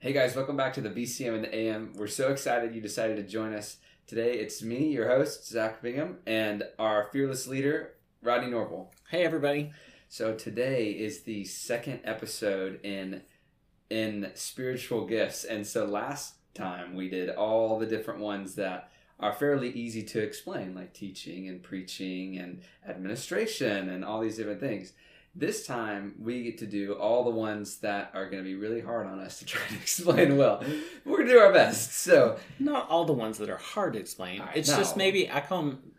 Hey guys, welcome back to the BCM and the AM. We're so excited you decided to join us today. It's me, your host, Zach Bingham, and our fearless leader, Rodney Norval. Hey, everybody. So today is the second episode in in spiritual gifts, and so last time we did all the different ones that are fairly easy to explain, like teaching and preaching and administration and all these different things. This time we get to do all the ones that are going to be really hard on us to try to explain well. We're going to do our best. So, Not all the ones that are hard to explain. I It's just maybe I call them.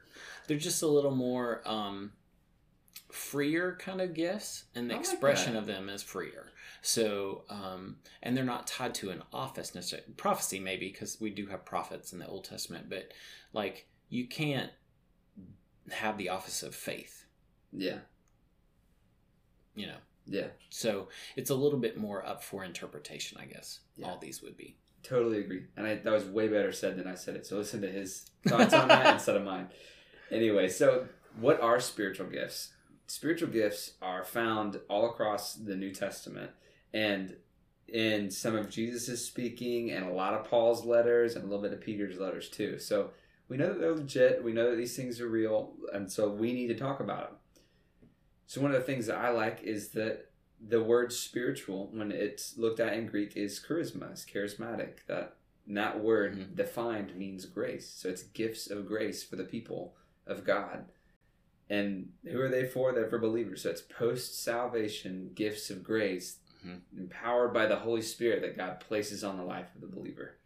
They're just a little more um, freer kind of gifts, and the like expression that. of them is freer. So, um, and they're not tied to an office necessarily. Prophecy maybe because we do have prophets in the Old Testament, but like you can't have the office of faith. yeah, You know. yeah, So it's a little bit more up for interpretation, I guess. Yeah. All these would be. totally agree. And I, that was way better said than I said it. So listen to his thoughts on that instead of mine. Anyway, so what are spiritual gifts? Spiritual gifts are found all across the New Testament and in some of Jesus' speaking and a lot of Paul's letters and a little bit of Peter's letters too. So we know that they're legit. We know that these things are real. And so we need to talk about them. So one of the things that I like is that the word spiritual, when it's looked at in Greek, is charisma, it's charismatic. That that word Mhm. defined means grace. So it's gifts of grace for the people of God. And who are they for? They're for believers. So it's post salvation gifts of grace Mhm. empowered by the Holy Spirit that God places on the life of the believer.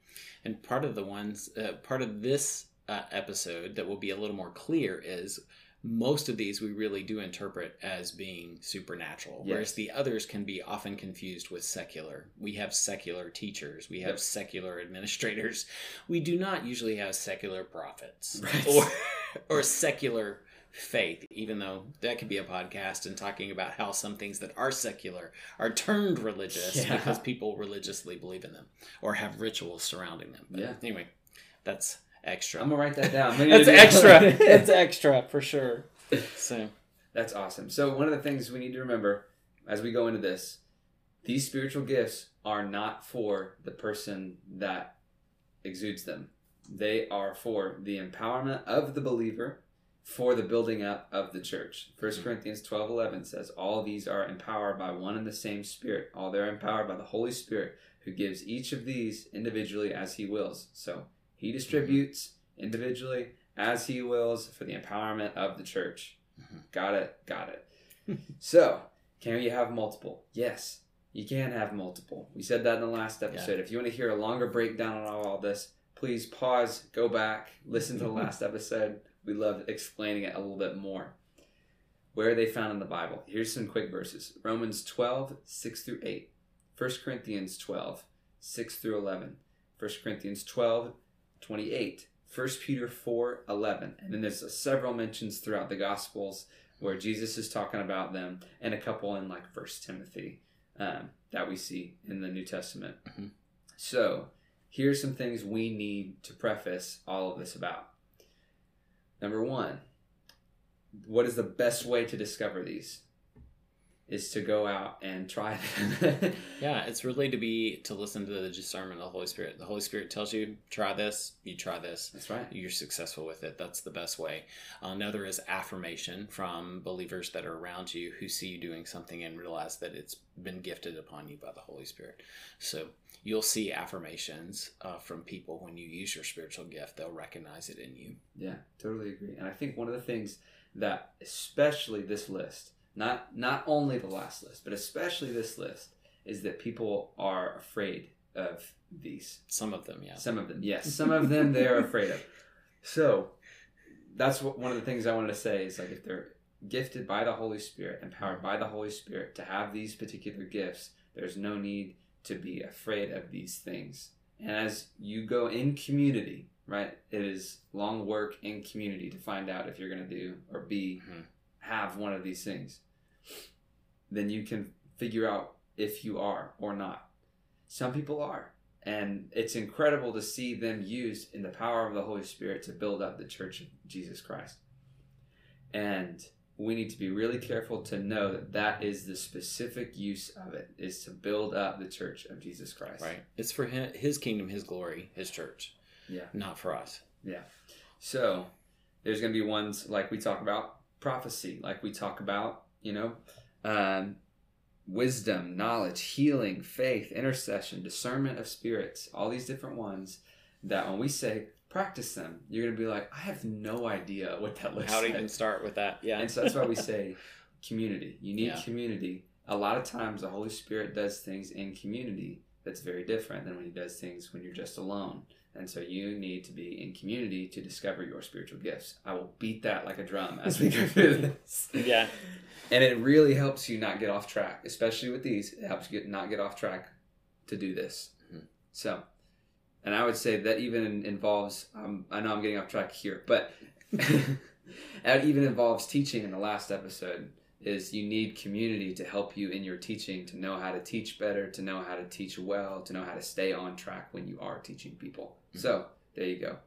And part of the ones, uh, part of this uh, episode that will be a little more clear is most of these we really do interpret as being supernatural, whereas the others can be often confused with secular. We have secular teachers, we have Yep. secular administrators. We do not usually have secular prophets Right. or or secular faith, even though that could be a podcast and talking about how some things that are secular are turned religious Yeah. because people religiously believe in them or have rituals surrounding them. But Yeah. anyway, that's extra. I'm gonna write that down. That's extra. that. that's extra for sure. So That's awesome. So one of the things we need to remember as we go into this, these spiritual gifts are not for the person that exudes them. They are for the empowerment of the believer for the building up of the church. 1 Mhm. Corinthians 12 11 says, All these are empowered by one and the same Spirit. All they're empowered by the Holy Spirit, who gives each of these individually as he wills. So he distributes individually as he wills for the empowerment of the church. Mhm. Got it, got it. so, can you have multiple? Yes, you can have multiple. We said that in the last episode. If you want to hear a longer breakdown on all, all this, please pause, go back, listen to the last episode. We love explaining it a little bit more. Where are they found in the Bible? Here's some quick verses Romans 12, 6 through 8. 1 Corinthians 12, 6 through 11. 1 Corinthians 12, 28. 1 Peter 4, 11. And then there's several mentions throughout the Gospels where Jesus is talking about them, and a couple in like First Timothy um, that we see in the New Testament. Mhm. So here's some things we need to preface all of this about. Number one, what is the best way to discover these? Is to go out and try them. yeah, it's really to be to listen to the discernment of the Holy Spirit. The Holy Spirit tells you try this, you try this. That's right. You're successful with it. That's the best way. Another is affirmation from believers that are around you who see you doing something and realize that it's been gifted upon you by the Holy Spirit. So you'll see affirmations uh, from people when you use your spiritual gift. They'll recognize it in you. Yeah, totally agree. And I think one of the things that especially this list, not not only the last list, but especially this list, is that people are afraid of these. Some of them, yeah. Some of them, yes. Some of them they are afraid of. So that's what one of the things I wanted to say is like if they're gifted by the Holy Spirit, empowered by the Holy Spirit to have these particular gifts, there's no need to be afraid of these things. And as you go in community, right, it is long work in community to find out if you're going to do or be Mhm. Have one of these things. Then you can figure out if you are or not. Some people are. And it's incredible to see them used in the power of the Holy Spirit to build up the church of Jesus Christ. And we need to be really careful to know that that is the specific use of it is to build up the church of Jesus Christ. Right. It's for his, his kingdom, his glory, his church. Yeah. Not for us. Yeah. So there's going to be ones like we talk about prophecy, like we talk about, you know, um, wisdom, knowledge, healing, faith, intercession, discernment of spirits, all these different ones that when we say practice them, you're going to be like, I have no idea what that looks How to like. even start with that? Yeah. And so that's why we say community. You need Yeah. community. A lot of times the Holy Spirit does things in community that's very different than when he does things when you're just alone. And so you need to be in community to discover your spiritual gifts. I will beat that like a drum as we go through this. Yeah. And it really helps you not get off track, especially with these. It helps you get, not get off track to do this. Mhm. So, and I would say that even involves, um, I know I'm getting off track here, but that even involves teaching in the last episode is you need community to help you in your teaching to know how to teach better to know how to teach well to know how to stay on track when you are teaching people Mhm. so there you go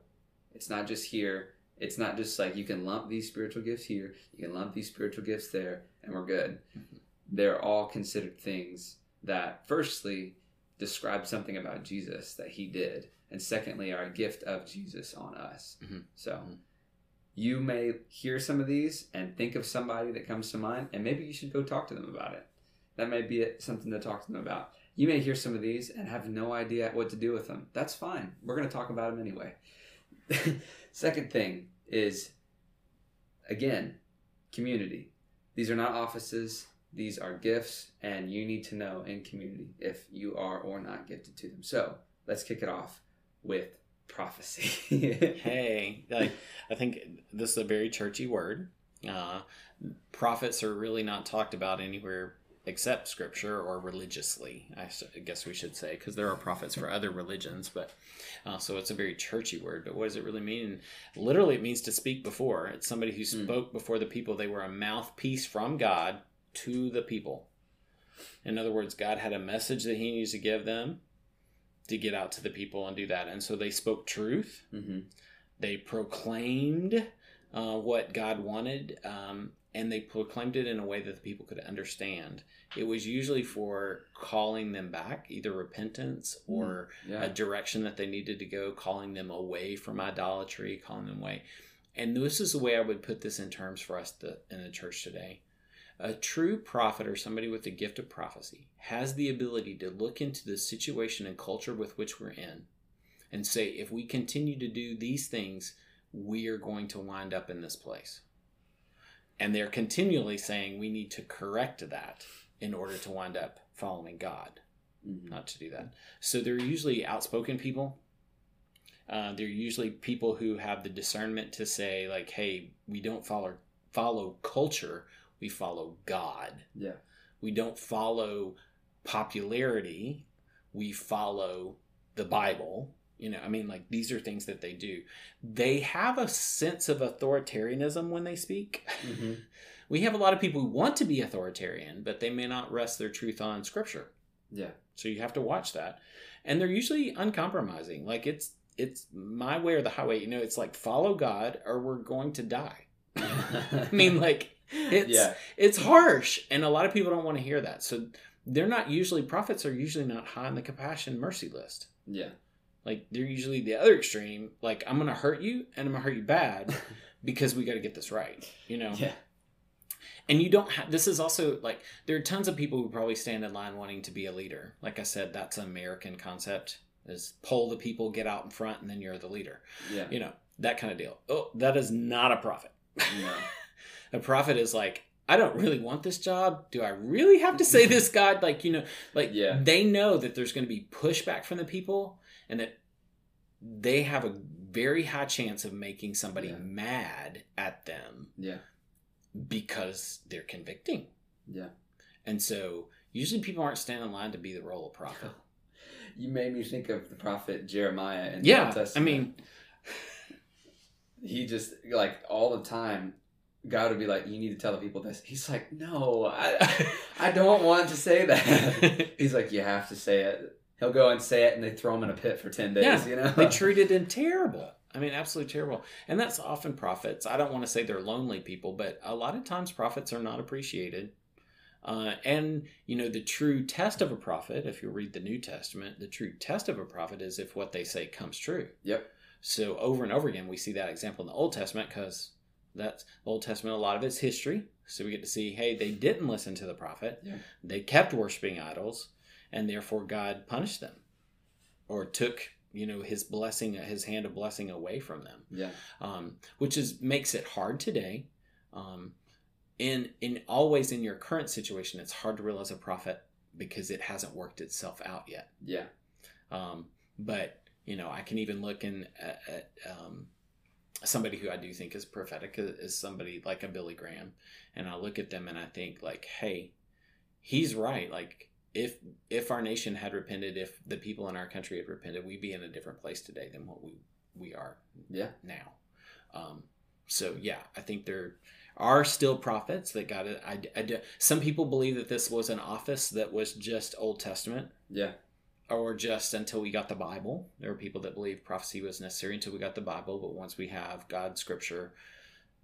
it's not just here it's not just like you can lump these spiritual gifts here you can lump these spiritual gifts there and we're good Mhm. they're all considered things that firstly describe something about jesus that he did and secondly are a gift of jesus on us Mhm. so Mhm. You may hear some of these and think of somebody that comes to mind, and maybe you should go talk to them about it. That may be something to talk to them about. You may hear some of these and have no idea what to do with them. That's fine. We're going to talk about them anyway. Second thing is, again, community. These are not offices, these are gifts, and you need to know in community if you are or not gifted to them. So let's kick it off with prophecy. hey, like I think this is a very churchy word. Uh, prophets are really not talked about anywhere except scripture or religiously. I guess we should say because there are prophets for other religions, but uh, so it's a very churchy word. But what does it really mean? Literally, it means to speak before. It's somebody who Mm. spoke before the people. They were a mouthpiece from God to the people. In other words, God had a message that He needs to give them to get out to the people and do that. And so they spoke truth hmm they proclaimed uh, what God wanted, um, and they proclaimed it in a way that the people could understand. It was usually for calling them back, either repentance or Yeah. a direction that they needed to go, calling them away from idolatry, calling them away. And this is the way I would put this in terms for us to, in the church today. A true prophet or somebody with the gift of prophecy has the ability to look into the situation and culture with which we're in and say, if we continue to do these things, we are going to wind up in this place. And they're continually saying we need to correct that in order to wind up following God Mhm. not to do that. So they're usually outspoken people. Uh, they're usually people who have the discernment to say, like, "Hey, we don't follow follow culture. We follow God. Yeah. We don't follow popularity. We follow the Bible." You know, I mean, like these are things that they do. They have a sense of authoritarianism when they speak. Mhm. We have a lot of people who want to be authoritarian, but they may not rest their truth on Scripture. Yeah. So you have to watch that. And they're usually uncompromising. Like it's it's my way or the highway. You know, it's like follow God or we're going to die. I mean, like it's yeah. it's harsh, and a lot of people don't want to hear that. So they're not usually prophets are usually not high on the compassion mercy list. Yeah. Like they're usually the other extreme. Like I'm gonna hurt you and I'm gonna hurt you bad because we got to get this right. You know. Yeah. And you don't have. This is also like there are tons of people who probably stand in line wanting to be a leader. Like I said, that's an American concept. Is pull the people, get out in front, and then you're the leader. Yeah. You know that kind of deal. Oh, that is not a prophet. No. A prophet is like, I don't really want this job. Do I really have to say this, God? Like, you know, like Yeah. they know that there's going to be pushback from the people and that they have a very high chance of making somebody Yeah. mad at them Yeah. because they're convicting. Yeah. And so usually people aren't standing in line to be the role of prophet. You made me think of the prophet Jeremiah and yeah. I mean, he just like all the time God would be like, "You need to tell the people this." He's like, "No, I, I don't want to say that." He's like, "You have to say it." He'll go and say it, and they throw him in a pit for ten days. Yeah, you know, they treated him terrible. I mean, absolutely terrible. And that's often prophets. I don't want to say they're lonely people, but a lot of times prophets are not appreciated. Uh, and, you know, the true test of a prophet, if you read the New Testament, the true test of a prophet is if what they say comes true. Yep. So over and over again, we see that example in the Old Testament because that's the Old Testament. A lot of it's history, so we get to see, hey, they didn't listen to the prophet. Yeah. They kept worshiping idols, and therefore God punished them, or took you know his blessing, his hand of blessing away from them. Yeah. Um, which is makes it hard today. Um, in in always in your current situation, it's hard to realize a prophet because it hasn't worked itself out yet. Yeah. Um, but you know, I can even look in at, at um, somebody who I do think is prophetic is somebody like a Billy Graham, and I look at them and I think like, hey, he's right. Like if if our nation had repented, if the people in our country had repented, we'd be in a different place today than what we we are. Yeah. Now, um, so yeah, I think there are still prophets that got it. I, I, some people believe that this was an office that was just Old Testament. Yeah or just until we got the Bible. There are people that believe prophecy was necessary until we got the Bible, but once we have God's scripture,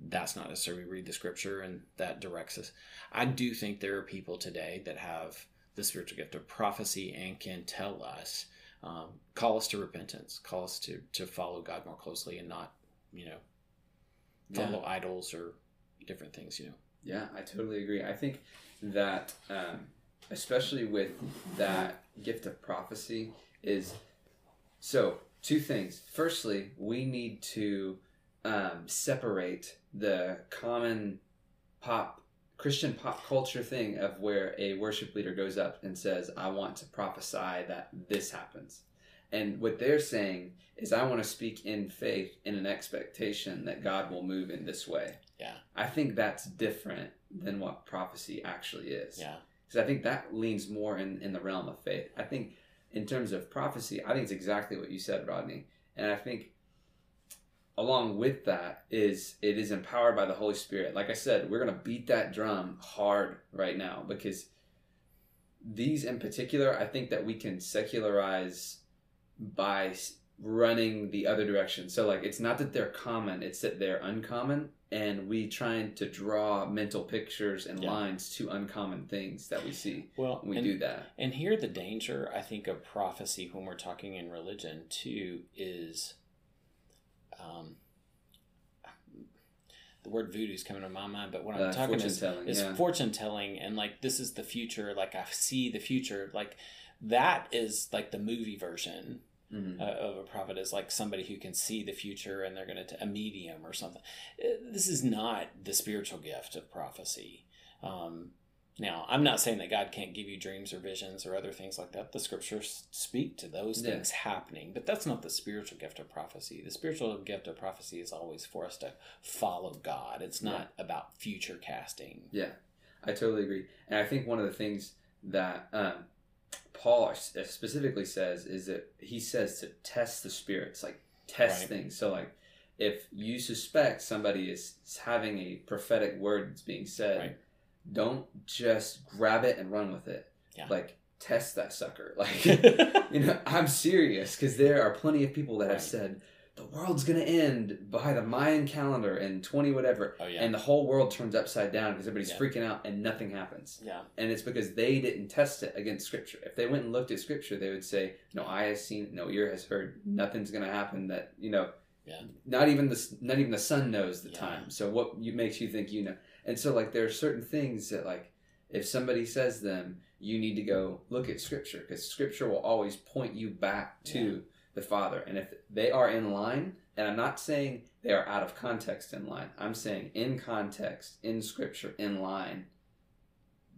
that's not necessary. We read the scripture and that directs us. I do think there are people today that have the spiritual gift of prophecy and can tell us, um, call us to repentance, call us to, to follow God more closely and not, you know, follow yeah. idols or different things, you know. Yeah, I totally agree. I think that, um, especially with that gift of prophecy is so two things. Firstly, we need to um, separate the common pop Christian pop culture thing of where a worship leader goes up and says, "I want to prophesy that this happens." And what they're saying is, I want to speak in faith in an expectation that God will move in this way. Yeah. I think that's different than what prophecy actually is. Yeah because I think that leans more in, in the realm of faith. I think in terms of prophecy, I think it's exactly what you said, Rodney. And I think along with that is it is empowered by the Holy Spirit. Like I said, we're to beat that drum hard right now because these in particular, I think that we can secularize by running the other direction. So like it's not that they're common, it's that they're uncommon and we trying to draw mental pictures and yeah. lines to uncommon things that we see. Well, we and, do that. And here the danger I think of prophecy when we're talking in religion too is um the word voodoo is coming to my mind, but what I'm uh, talking is, is yeah. fortune telling and like this is the future, like I see the future, like that is like the movie version mm-hmm. uh, of a prophet is like somebody who can see the future and they're going to a medium or something. Uh, this is not the spiritual gift of prophecy. Um, now, I'm not saying that God can't give you dreams or visions or other things like that. The scriptures speak to those yeah. things happening, but that's not the spiritual gift of prophecy. The spiritual gift of prophecy is always for us to follow God. It's not yeah. about future casting. Yeah, I totally agree. And I think one of the things that um, Paul specifically says is that he says to test the spirits, like test right. things. So like if you suspect somebody is having a prophetic word that's being said, right. don't just grab it and run with it. Yeah. Like test that sucker. Like you know, I'm serious because there are plenty of people that right. have said the world's gonna end by the Mayan calendar in twenty whatever, oh, yeah. and the whole world turns upside down because everybody's yeah. freaking out and nothing happens. Yeah, and it's because they didn't test it against Scripture. If they went and looked at Scripture, they would say, "No eye has seen, no ear has heard, nothing's gonna happen." That you know, yeah. not even the not even the Son knows the yeah. time. So what you, makes you think you know? And so like there are certain things that like if somebody says them, you need to go look at Scripture because Scripture will always point you back to the Father, and if they are in line and I'm not saying they are out of context in line. I'm saying in context, in scripture, in line,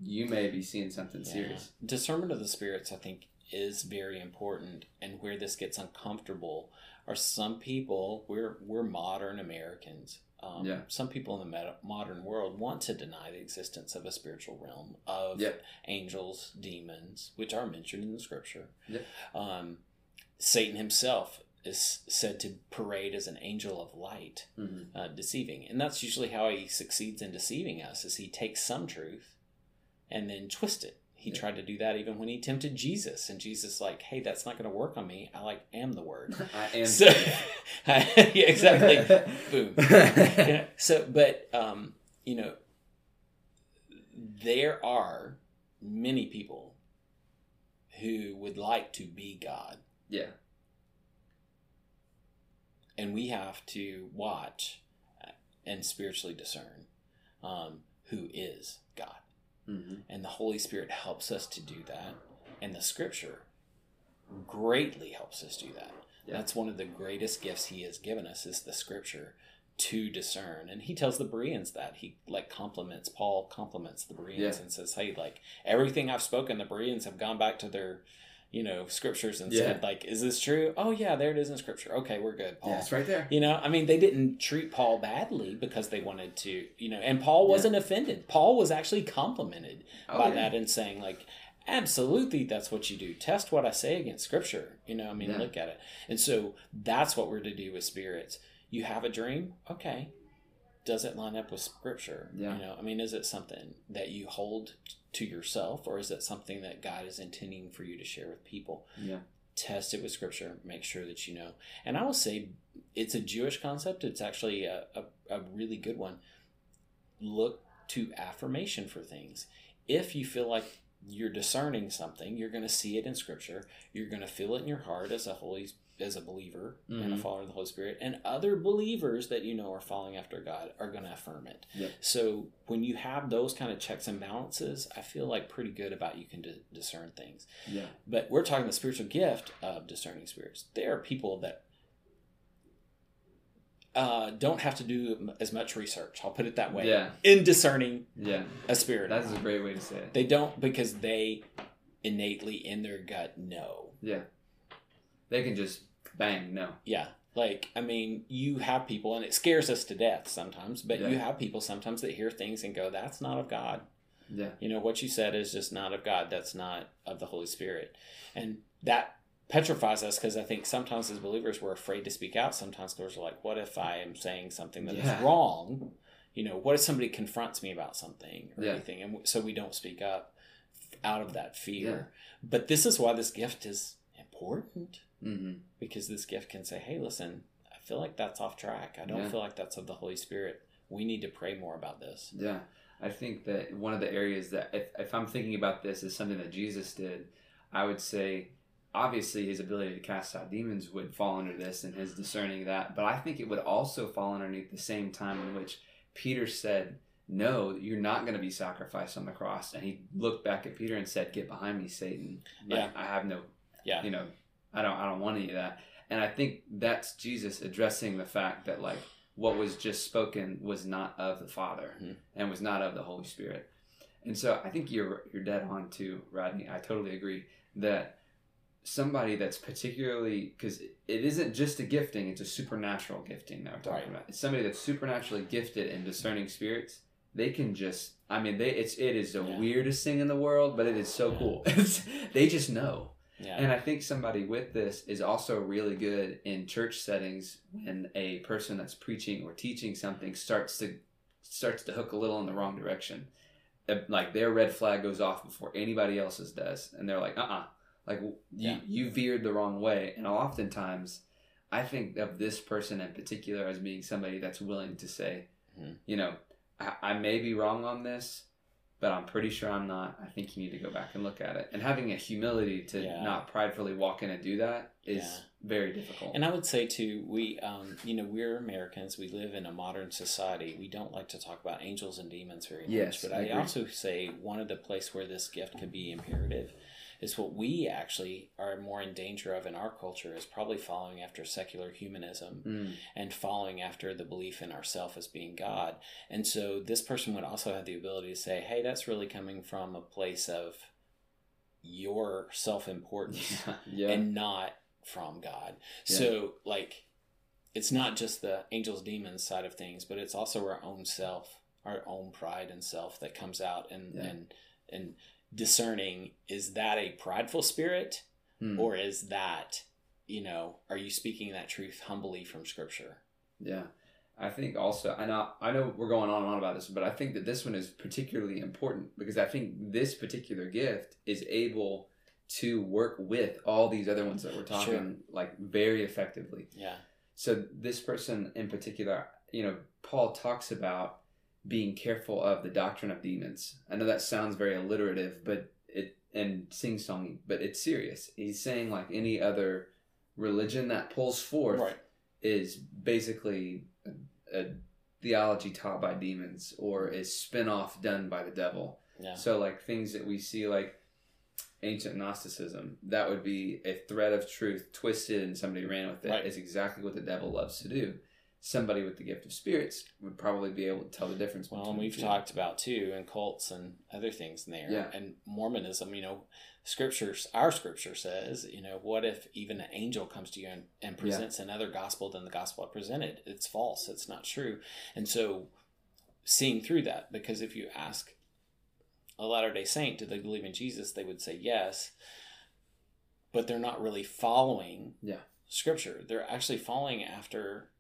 you may be seeing something yeah. serious. Discernment of the spirits, I think, is very important. And where this gets uncomfortable are some people, we're, we're modern Americans. Um, yeah. Some people in the modern world want to deny the existence of a spiritual realm, of yeah. angels, demons, which are mentioned in the scripture. Yeah. Um, Satan himself is said to parade as an angel of light, mm-hmm. uh, deceiving, and that's usually how he succeeds in deceiving us. Is he takes some truth and then twist it. He yeah. tried to do that even when he tempted Jesus, and Jesus like, "Hey, that's not going to work on me. I like am the word." I am. So, yeah, exactly. Boom. Yeah. So, but um, you know, there are many people who would like to be God. Yeah. And we have to watch and spiritually discern um, who is God. Mm-hmm. And the Holy Spirit helps us to do that. And the scripture greatly helps us do that. Yeah. That's one of the greatest gifts he has given us is the scripture to discern. And he tells the Bereans that. He like compliments Paul compliments the Bereans yeah. and says, Hey, like everything I've spoken, the Bereans have gone back to their you know scriptures and yeah. said like is this true? Oh yeah there it is in scripture. Okay we're good. Paul yeah, it's right there. You know i mean they didn't treat paul badly because they wanted to you know and paul wasn't yeah. offended. Paul was actually complimented oh, by yeah. that and saying like absolutely that's what you do. Test what i say against scripture. You know i mean look at it. And so that's what we're to do with spirits. You have a dream? Okay. Does it line up with scripture? Yeah. you know i mean is it something that you hold to yourself or is that something that god is intending for you to share with people? Yeah. Test it with scripture make sure that you know. And i will say it's a jewish concept. It's actually a, a, a really good one. Look to affirmation for things. If you feel like you're discerning something you're going to see it in scripture. You're going to feel it in your heart as a holy as a believer mm-hmm. and a mm-hmm. follower of the Holy Spirit, and other believers that you know are following after God are going to affirm it. Yep. So when you have those kind of checks and balances, I feel like pretty good about you can d- discern things. Yeah. But we're talking the spiritual gift of discerning spirits. There are people that uh, don't have to do as much research. I'll put it that way. Yeah. In discerning. Yeah. A spirit. That's a great way to say it. They don't because they innately in their gut know. Yeah they can just bang, no. Yeah. Like, I mean, you have people, and it scares us to death sometimes, but yeah. you have people sometimes that hear things and go, that's not of God. Yeah. You know, what you said is just not of God. That's not of the Holy Spirit. And that petrifies us because I think sometimes as believers, we're afraid to speak out. Sometimes because we're like, what if I am saying something that yeah. is wrong? You know, what if somebody confronts me about something or yeah. anything? And so we don't speak up out of that fear. But this is why this gift is important mm-hmm. because this gift can say, "Hey, listen, I feel like that's off track. I don't yeah. feel like that's of the Holy Spirit. We need to pray more about this." Yeah, I think that one of the areas that if, if I'm thinking about this as something that Jesus did, I would say obviously his ability to cast out demons would fall under this and his discerning that but i think it would also fall underneath the same time in which peter said no you're not going to be sacrificed on the cross and he looked back at peter and said get behind me satan like, yeah i have no yeah you know I don't I don't want any of that. And I think that's Jesus addressing the fact that like what was just spoken was not of the Father mm-hmm. and was not of the Holy Spirit. And so I think you're you're dead on too, Rodney. I totally agree that somebody that's particularly because it isn't just a gifting; it's a supernatural gifting that we're talking right. about. It's somebody that's supernaturally gifted in discerning spirits. They can just, I mean, they it's it is the yeah. weirdest thing in the world, but it is so yeah. cool. they just know. Yeah. And I think somebody with this is also really good in church settings when a person that's preaching or teaching something starts to starts to hook a little in the wrong direction. Like their red flag goes off before anybody else's does, and they're like, "Uh, uh-uh. uh like you yeah. you veered the wrong way." And oftentimes, I think of this person in particular as being somebody that's willing to say, mm-hmm. you know, I, I may be wrong on this, but I'm pretty sure I'm not. I think you need to go back and look at it. And having a humility to yeah. not pridefully walk in and do that is yeah. very difficult. And I would say too, we, um, you know, we're Americans. We live in a modern society. We don't like to talk about angels and demons very much. Yes, but I, I also say one of the place where this gift could be imperative is what we actually are more in danger of in our culture is probably following after secular humanism mm. and following after the belief in ourself as being God. And so this person would also have the ability to say, hey, that's really coming from a place of your self importance yeah. yeah. and not from God. Yeah. So, like, it's not just the angels demons side of things, but it's also our own self, our own pride and self that comes out and and and discerning is that a prideful spirit hmm. or is that you know are you speaking that truth humbly from scripture yeah I think also, I know, I know we're going on and on about this, but I think that this one is particularly important because I think this particular gift is able to work with all these other ones that we're talking Sure. like very effectively. Yeah. So this person in particular, you know, Paul talks about being careful of the doctrine of demons. I know that sounds very alliterative, but it and sing songy, but it's serious. He's saying like any other religion that pulls forth Right. is basically a, a theology taught by demons or is spin-off done by the devil. Yeah. So like things that we see like ancient Gnosticism, that would be a thread of truth twisted and somebody ran with it. Right. Is exactly what the devil loves to do. Somebody with the gift of spirits would probably be able to tell the difference. Well, and we've talked about too, and cults and other things in there. Yeah. And Mormonism, you know, scriptures, our scripture says, you know, what if even an angel comes to you and, and presents another gospel than the gospel I presented? It's false. It's not true. And so seeing through that, because if you ask a Latter day Saint, do they believe in Jesus? They would say yes, but they're not really following Yeah. scripture. They're actually following after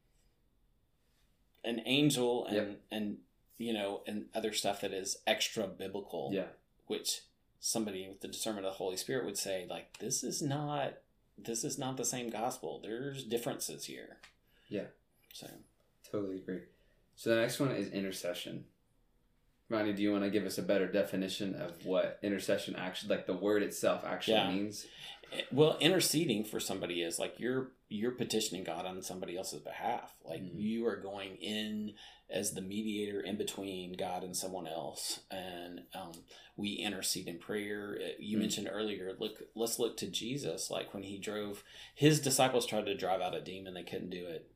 an angel and Yep. and you know and other stuff that is extra biblical Yeah. which somebody with the discernment of the holy spirit would say like this is not this is not the same gospel there's differences here Yeah. so Totally agree. So the next one is intercession. Ronnie, do you want to give us a better definition of what intercession actually, like the word itself, actually Yeah. means? Well interceding for somebody is like you're you're petitioning god on somebody else's behalf. Like Mhm. you are going in as the mediator in between god and someone else. And um, we intercede in prayer. Uh, you Mhm. mentioned earlier look let's look to jesus. Like when he drove his disciples tried to drive out a demon they couldn't do it.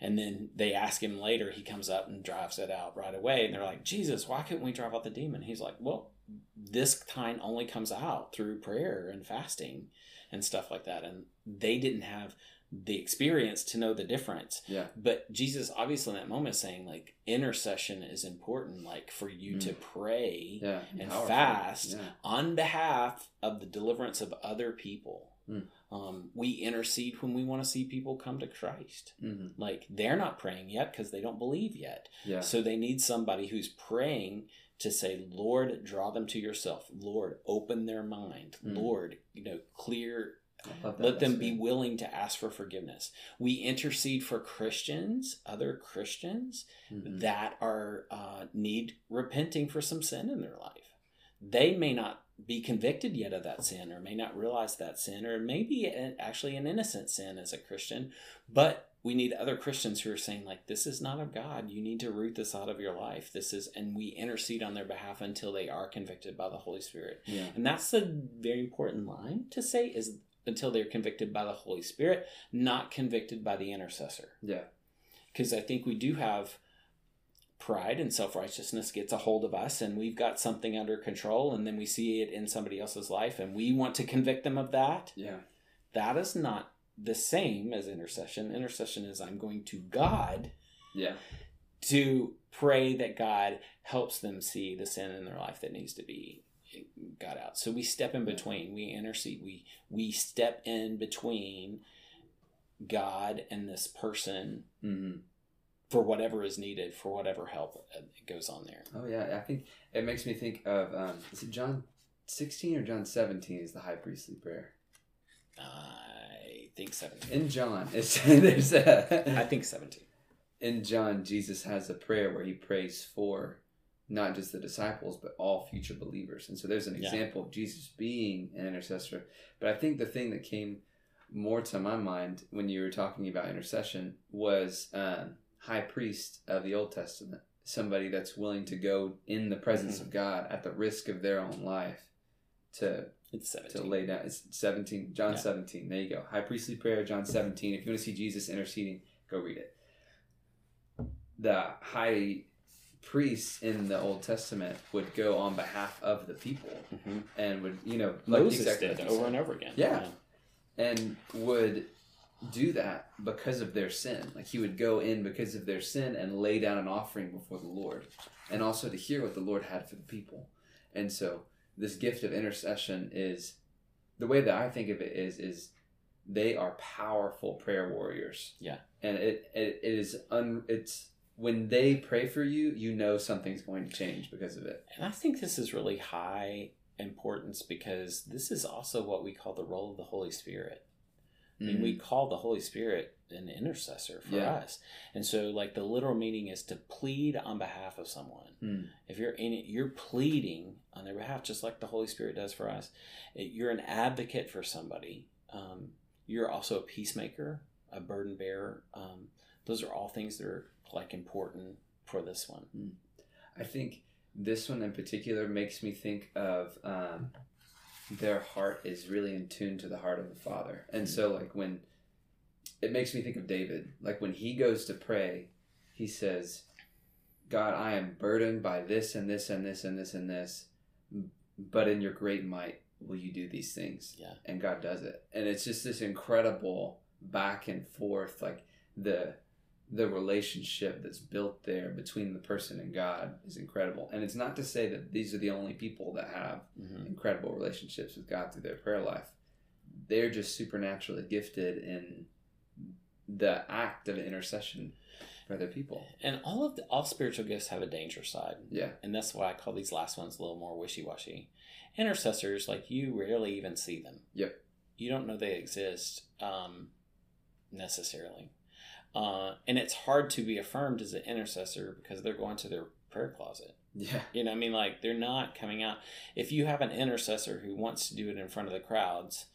And then they ask him later he comes up and drives it out right away. And they're like jesus why couldn't we drive out the demon? He's like well this kind only comes out through prayer and fasting and stuff like that. And they didn't have the experience to know the difference. Yeah. But Jesus, obviously, in that moment, saying like intercession is important, like for you to pray Yeah. And powerful. fast. Yeah. on behalf of the deliverance of other people. Mm. Um, we intercede when we want to see people come to Christ. hmm Like they're not praying yet because they don't believe yet. Yeah. So they need somebody who's praying to say, Lord, draw them to yourself. Lord, open their mind. Mm. Lord, you know, clear, I love that. let them be good. willing to ask for forgiveness. We intercede for Christians, other Christians Mhm. that are uh, need repenting for some sin in their life. They may not be convicted yet of that sin, or may not realize that sin, or maybe actually an innocent sin as a Christian. But we need other Christians who are saying like, "This is not of God. You need to root this out of your life. This is," and we intercede on their behalf until they are convicted by the Holy Spirit. Yeah. And that's a very important line to say is until they're convicted by the Holy Spirit, not convicted by the intercessor Yeah. because I think we do have pride and self righteousness gets a hold of us, and we've got something under control, and then we see it in somebody else's life, and we want to convict them of that. Yeah. That is not the same as intercession. Intercession is I'm going to God Yeah. to pray that God helps them see the sin in their life that needs to be got out. So we step in between. We intercede. We we step in between God and this person hmm for whatever is needed for whatever help uh, goes on there. Oh yeah. I think it makes me think of um, is it John sixteen or John seventeen is the high priestly prayer. I think seventeen. In John, it's there's a I think seventeen. in John, Jesus has a prayer where he prays for not just the disciples, but all future believers. And so there's an Yeah. example of Jesus being an intercessor. But I think the thing that came more to my mind when you were talking about intercession was um, high priest of the Old Testament, somebody that's willing to go in the presence of God at the risk of their own life to It's to lay down. It's 17, John Yeah. 17. There you go. High priestly prayer, John 17. If you want to see Jesus interceding, go read it. The high priests in the Old Testament would go on behalf of the people Mhm. and would, you know, like Moses exactly did like over and over again. Yeah. and would do that because of their sin. Like he would go in because of their sin and lay down an offering before the Lord, and also to hear what the Lord had for the people. And so this gift of intercession is the way that I think of it is is they are powerful prayer warriors. Yeah. And it, it, it is un it's when they pray for you, you know something's going to change because of it. And I think this is really high importance because this is also what we call the role of the Holy Spirit. I mean, we mm-hmm. call the Holy Spirit an intercessor for Yeah. us, and so like the literal meaning is to plead on behalf of someone. Mm. If you're in it, you're pleading on their behalf, just like the Holy Spirit does for us. You're an advocate for somebody. Um, you're also a peacemaker, a burden bearer. Um, those are all things that are like important for this one. I think this one in particular makes me think of um, their heart is really in tune to the heart of the Father. And so, like, when it makes me think of David, like, when he goes to pray, he says, God, I am burdened by this and this and this and this and this, but in your great might will you do these things. Yeah. And God does it. And it's just this incredible back and forth, like, the the relationship that's built there between the person and God is incredible. And it's not to say that these are the only people that have hmm incredible relationships with God through their prayer life. They're just supernaturally gifted in the act of intercession for other people. And all of the, all spiritual gifts have a danger side. Yeah. and that's why I call these last ones a little more wishy washy. Intercessors, like you rarely even see them. Yep. You don't know they exist um, necessarily. Uh, and it's hard to be affirmed as an intercessor because they're going to their prayer closet. Yeah. You know, what I mean, like they're not coming out. If you have an intercessor who wants to do it in front of the crowds,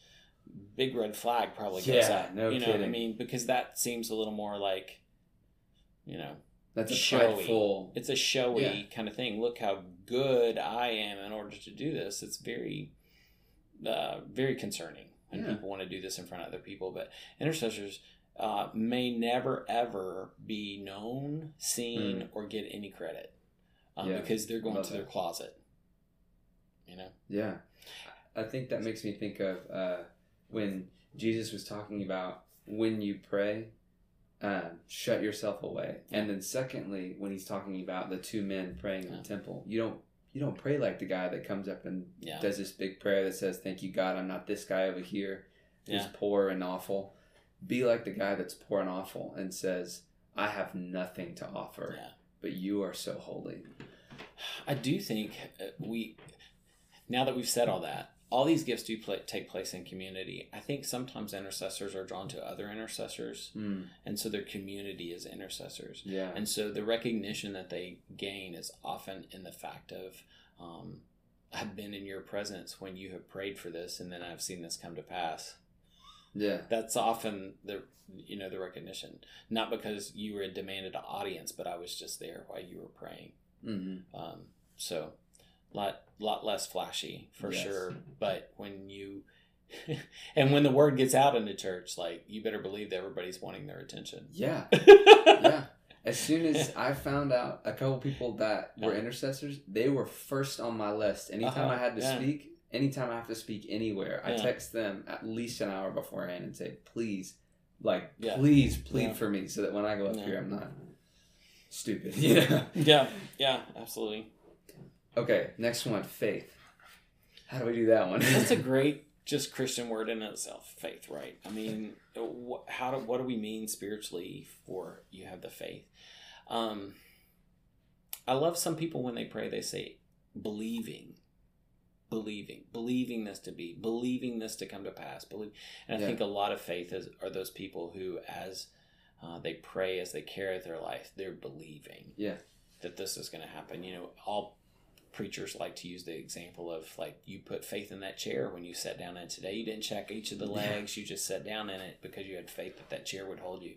big red flag probably goes Yeah, up. no you know what I mean? Because that seems a little more like, you know, That's a Showy. prideful. it's a showy Yeah. kind of thing. Look how good I am in order to do this. It's very, uh, very concerning when Yeah. people want to do this in front of other people. But intercessors uh, may never ever be known, seen, or get any credit um, because they're going Love to their that. closet. You know, Yeah. I think that makes me think of uh, when Jesus was talking about when you pray, um, shut yourself away. And then secondly, when he's talking about the two men praying in the temple, you don't you don't pray like the guy that comes up and yeah, does this big prayer that says, "Thank you, God. I'm not this guy over here who's Yeah. poor and awful." Be like the guy that's poor and awful and says, "I have nothing to offer, yeah. but you are so holy." I do think uh, we, now that we've said all that, all these gifts do play, take place in community. I think sometimes intercessors are drawn to other intercessors, Mm, and so their community is intercessors. yeah. And so the recognition that they gain is often in the fact of, um, I've been in your presence when you have prayed for this, and then I've seen this come to pass. yeah. That's often the you know the recognition, not because you were a demanded audience, but I was just there while you were praying. hmm Um, so, lot lot less flashy for Yes. sure. But when you and when the word gets out in the church, like you better believe that everybody's wanting their attention. Yeah. yeah. As soon as I found out a couple people that were intercessors, they were first on my list. Anytime Uh-huh, I had to yeah. speak, anytime I have to speak anywhere, I text them at least an hour beforehand and say, please, like, Yeah. please plead Yeah. for me so that when I go up Yeah. here, I'm not stupid. Yeah. yeah, yeah, absolutely. Okay, next one faith. How do we do that one? That's a great just Christian word in itself, faith, right? I mean, wh- how do what do we mean spiritually for you have the faith? Um, I love some people when they pray, they say believing, believing, believing this to be, believing this to come to pass. Believe, and I Yeah. think a lot of faith is are those people who, as uh, they pray, as they carry their life, they're believing Yeah. that this is going to happen. You know, all preachers like to use the example of like you put faith in that chair when you sat down in it today. You didn't check each of the legs, you just sat down in it because you had faith that that chair would hold you.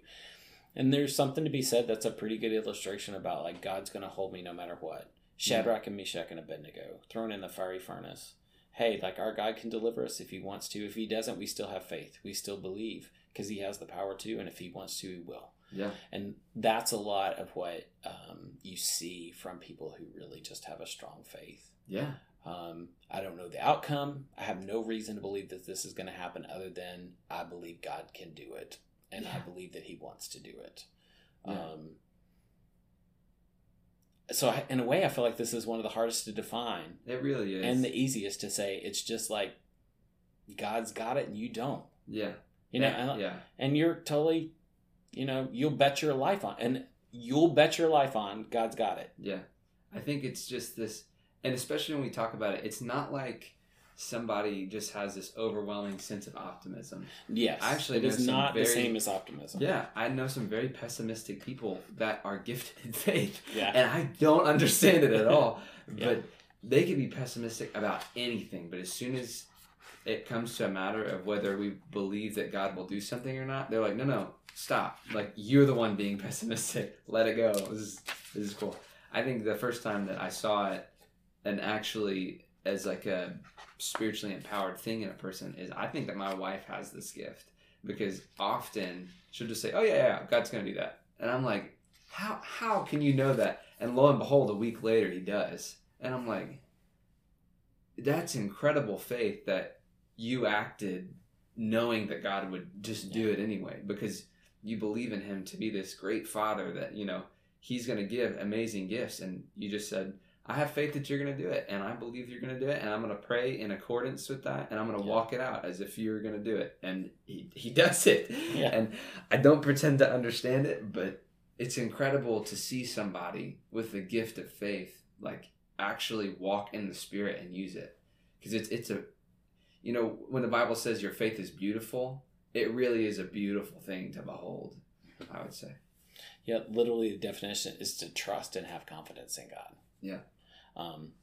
And there's something to be said that's a pretty good illustration about like God's going to hold me no matter what. Mm-hmm. Shadrach and Meshach and Abednego thrown in the fiery furnace. Hey, like our God can deliver us if he wants to. If he doesn't, we still have faith. We still believe because he has the power to. And if he wants to, he will Yeah. and that's a lot of what um, you see from people who really just have a strong faith Yeah. um, i don't know the outcome i have no reason to believe that this is going to happen other than i believe god can do it and i believe that he wants to do it Yeah. um, so I, in a way i feel like this is one of the hardest to define It really is. and the easiest to say it's just like god's got it and you don't yeah. You know, and, yeah, and you're totally, you know, you'll bet your life on, and you'll bet your life on God's got it. yeah. I think it's just this, and especially when we talk about it, it's not like somebody just has this overwhelming sense of optimism. Yes, I actually it is know is some not the same as optimism. Yeah, I know some very pessimistic people that are gifted in faith, yeah, and I don't understand it at all. Yeah. But they can be pessimistic about anything, but as soon as it comes to a matter of whether we believe that God will do something or not, they're like, no, no, stop. Like you're the one being pessimistic. Let it go. This is this is cool. I think the first time that I saw it, and actually as like a spiritually empowered thing in a person, is I think that my wife has this gift because often she'll just say, "Oh yeah, yeah, God's gonna do that," and I'm like, "How how can you know that?" And lo and behold, a week later, he does, and I'm like, "That's incredible faith that you acted knowing that God would just do it anyway because you believe in Him to be this great Father that you know He's gonna give amazing gifts, and you just said." I have faith that you're going to do it, and I believe you're going to do it, and I'm going to pray in accordance with that, and I'm going to Yeah. walk it out as if you're going to do it. And he, he does it. Yeah. And I don't pretend to understand it, but it's incredible to see somebody with the gift of faith, like actually walk in the Spirit and use it. Because it's, it's a, you know, when the Bible says your faith is beautiful, it really is a beautiful thing to behold, I would say. yeah. Literally, the definition is to trust and have confidence in God. Yeah. Um,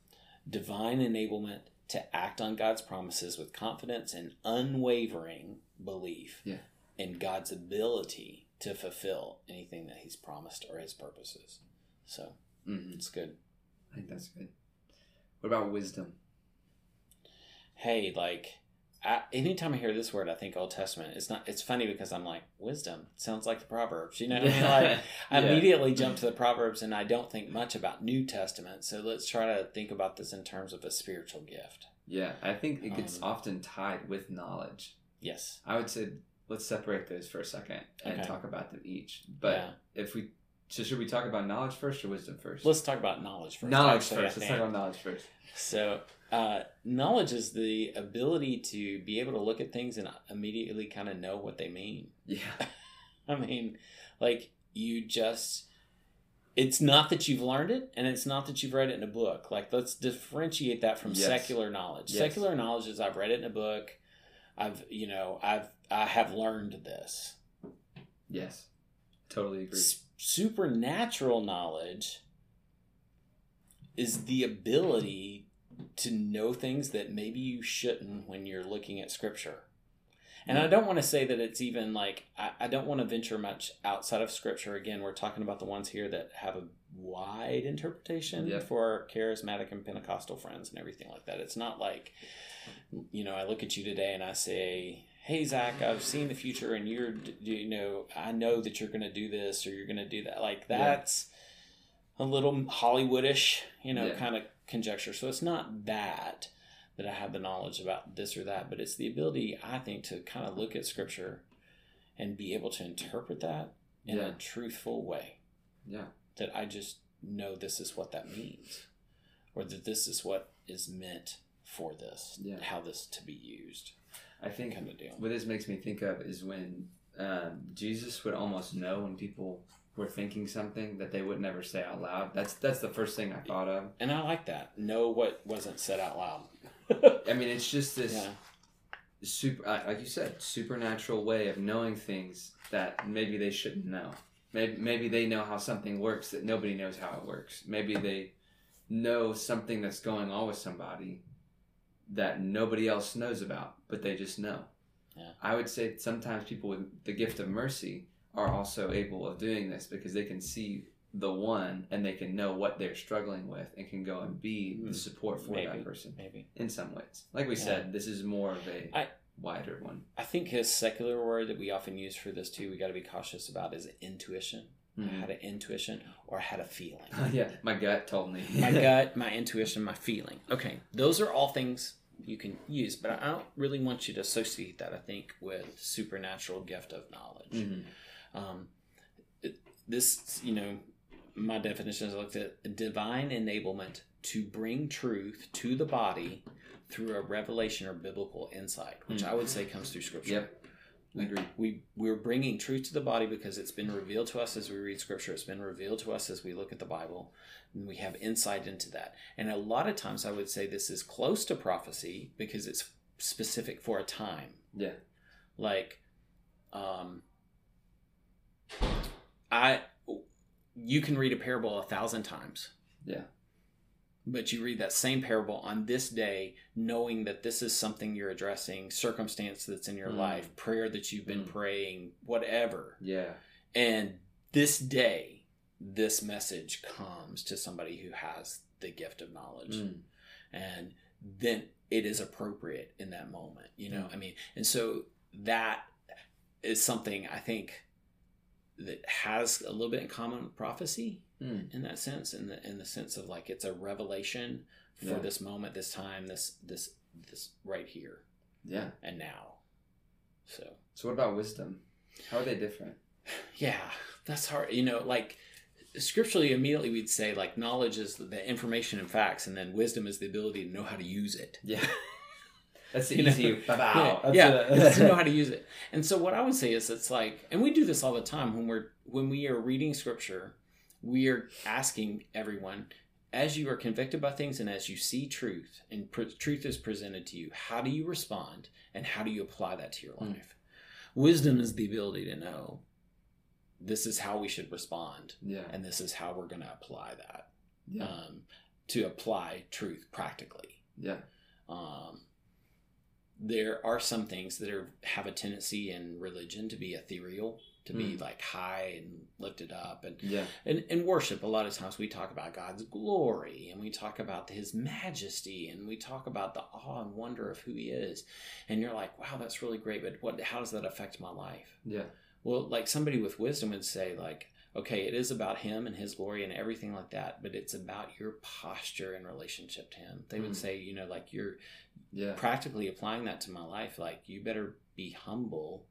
divine enablement to act on God's promises with confidence and unwavering belief Yeah. in God's ability to fulfill anything that He's promised or His purposes. So hmm it's good. I think that's good. What about wisdom? Hey, like, I, anytime I hear this word, I think Old Testament. It's not. It's funny because I'm like wisdom sounds like the Proverbs. You know, what I mean? like I Yeah. immediately jump to the Proverbs, and I don't think much about New Testament. So let's try to think about this in terms of a spiritual gift. Yeah, I think it gets Um, often tied with knowledge. Yes. I would say let's separate those for a second and Okay. talk about them each. But Yeah. if we so should we talk about knowledge first or wisdom first? Let's talk about knowledge first. knowledge actually, first. Let's talk about knowledge first. So, uh, knowledge is the ability to be able to look at things and immediately kind of know what they mean. Yeah. I mean, like you just it's not that you've learned it and it's not that you've read it in a book. Like let's differentiate that from Yes. secular knowledge. Yes. Secular knowledge is I've read it in a book. I've, you know, I've I have learned this. Yes. Totally agree. S- supernatural knowledge is the ability to know things that maybe you shouldn't when you're looking at scripture. And I don't want to say that it's even like, I, I don't want to venture much outside of scripture. Again, we're talking about the ones here that have a wide interpretation Yeah. for charismatic and Pentecostal friends and everything like that. It's not like, you know, I look at you today and I say, Hey, Zach, I've seen the future and you're, you know, I know that you're going to do this or you're going to do that. Like, Yeah. that's a little Hollywoodish, you know, Yeah. kind of conjecture. So it's not that that I have the knowledge about this or that, but it's the ability, I think, to kind of look at scripture and be able to interpret that in Yeah. a truthful way. Yeah. That I just know this is what that means, or that this is what is meant for this, Yeah. how this to be used, I think kind of deal. what this makes me think of is when um, Jesus would almost know when people were thinking something that they would never say out loud. That's that's the first thing I thought of. And I like that. Know what wasn't said out loud. I mean, it's just this Yeah. super, like you said, supernatural way of knowing things that maybe they shouldn't know. Maybe maybe they know how something works that nobody knows how it works. Maybe they know something that's going on with somebody that nobody else knows about, but they just know. Yeah. I would say sometimes people with the gift of mercy are also able of doing this because they can see the one and they can know what they're struggling with and can go and be the Hmm. support for Maybe. that person Maybe. in some ways. Like we Yeah. said, this is more of a I- wider one. I think a secular word that we often use for this too, we got to be cautious about is intuition. I Mhm. had an intuition or I had a feeling. yeah, my gut told me. my gut, my intuition, my feeling. Okay, those are all things you can use, but I don't really want you to associate that. I think with supernatural gift of knowledge. Mhm. Um, it, this, you know, my definition is looked at divine enablement to bring truth to the body through a revelation or biblical insight, which Mm. I would say comes through Scripture. Yep. We, Agreed. we we're bringing truth to the body because it's been revealed to us as we read scripture it's been revealed to us as we look at the bible and we have insight into that and a lot of times i would say this is close to prophecy because it's specific for a time Yeah. like um i you can read a parable a thousand times Yeah. But you read that same parable on this day knowing that this is something you're addressing circumstance that's in your Mm. life prayer that you've been Mm. praying whatever Yeah. and this day this message comes to somebody who has the gift of knowledge Mm. and then it is appropriate in that moment you know i mean and so that is something i think that has a little bit in common with prophecy Mm. in that sense in the in the sense of like it's a revelation for Yeah. this moment this time this this this right here Yeah. and now so So what about wisdom? How are they different? yeah that's hard you know like scripturally immediately we'd say like knowledge is the information and facts and then wisdom is the ability to know how to use it Yeah. That's the You know, easy. Wow. yeah, yeah to know how to use it and so what i would say is it's like and we do this all the time when we're when we are reading scripture we are asking everyone as you are convicted by things and as you see truth and pr- truth is presented to you how do you respond and how do you apply that to your Mm. life wisdom is the ability to know this is how we should respond Yeah. and this is how we're going to apply that Yeah. um, to apply truth practically Yeah. um, there are some things that are have a tendency in religion to be ethereal to be Mm. like high and lifted up and Yeah. in, in worship a lot of times we talk about god's glory and we talk about his majesty and we talk about the awe and wonder of who he is and you're like wow that's really great but what how does that affect my life Yeah. well like somebody with wisdom would say like okay it is about him and his glory and everything like that but it's about your posture in relationship to him they would Mm. say you know like you're Yeah. practically applying that to my life like you better be humble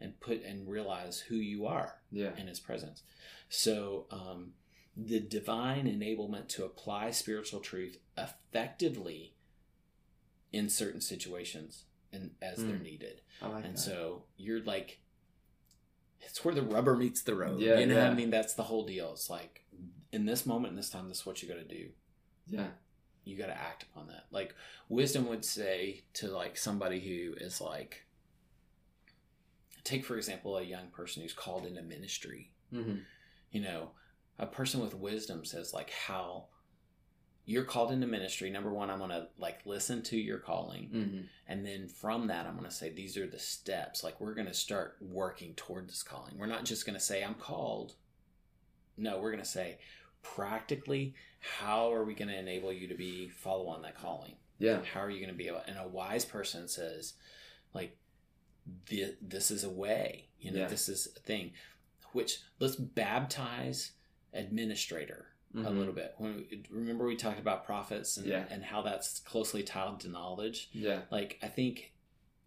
and put and realize who you are Yeah. in his presence so um, the divine enablement to apply spiritual truth effectively in certain situations and as they're Mm. needed I like and that. so you're like it's where the rubber meets the road Yeah, you know what i mean that's the whole deal it's like in this moment in this time this is what you got to do yeah. you got to act upon that like wisdom would say to like somebody who is like take for example a young person who's called into ministry. Mm-hmm. you know a person with wisdom says like how you're called into ministry. Number one i'm going to like listen to your calling. Mm-hmm. and then from that i'm going to say these are the steps. Like we're going to start working toward this calling. We're not just going to say i'm called. No we're going to say practically how are we going to enable you to be follow on that calling? Yeah. how are you going to be able and a wise person says like the, this is a way you know Yeah. this is a thing which let's baptize administrator a Mhm. little bit when we, remember we talked about prophets and, Yeah. and how that's closely tied to knowledge Yeah. like i think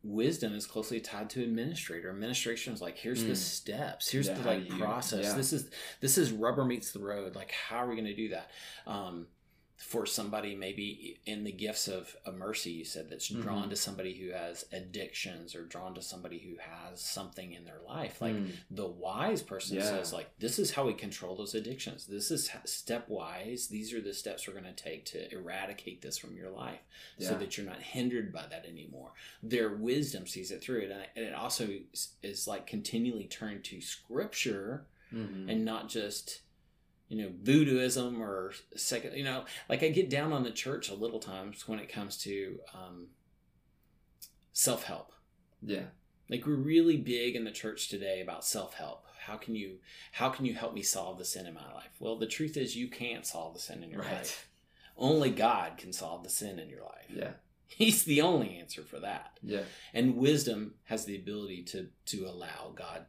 wisdom is closely tied to administrator administration is like here's the Mm. steps here's Yeah, the like you- process this is this is rubber meets the road like how are we going to do that um for somebody maybe in the gifts of, of mercy you said that's drawn Mhm. to somebody who has addictions or drawn to somebody who has something in their life like Mm. the wise person Yeah. says like this is how we control those addictions this is stepwise these are the steps we're going to take to eradicate this from your life so that you're not hindered by that anymore their wisdom sees it through it and and it also is, like continually turned to scripture Mhm. and not just you know voodooism or second you know like i get down on the church a little times when it comes to um, self-help yeah. like we're really big in the church today about self-help how can you how can you help me solve the sin in my life well the truth is you can't solve the sin in your Right. life only god can solve the sin in your life Yeah. he's the only answer for that Yeah. and wisdom has the ability to to allow god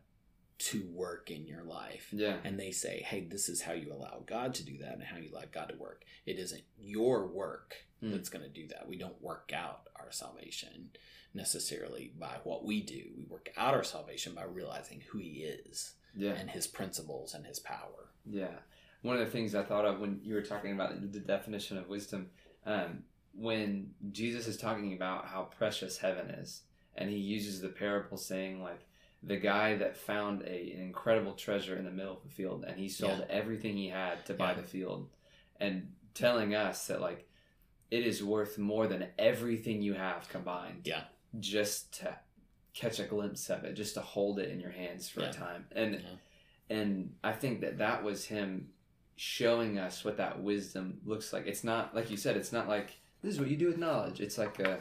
to work in your life Yeah. and they say hey this is how you allow god to do that and how you allow god to work it isn't your work Mm. that's going to do that we don't work out our salvation necessarily by what we do we work out our salvation by realizing who he is Yeah. and his principles and his power Yeah. One of the things I thought of when you were talking about the definition of wisdom, um, when Jesus is talking about how precious heaven is, and he uses the parable saying like the guy that found a, an incredible treasure in the middle of the field and he sold Yeah. everything he had to buy Yeah. the field and telling us that like it is worth more than everything you have combined Yeah. just to catch a glimpse of it just to hold it in your hands for Yeah. a time and and i think that that was him showing us what that wisdom looks like it's not like you said it's not like this is what you do with knowledge it's like a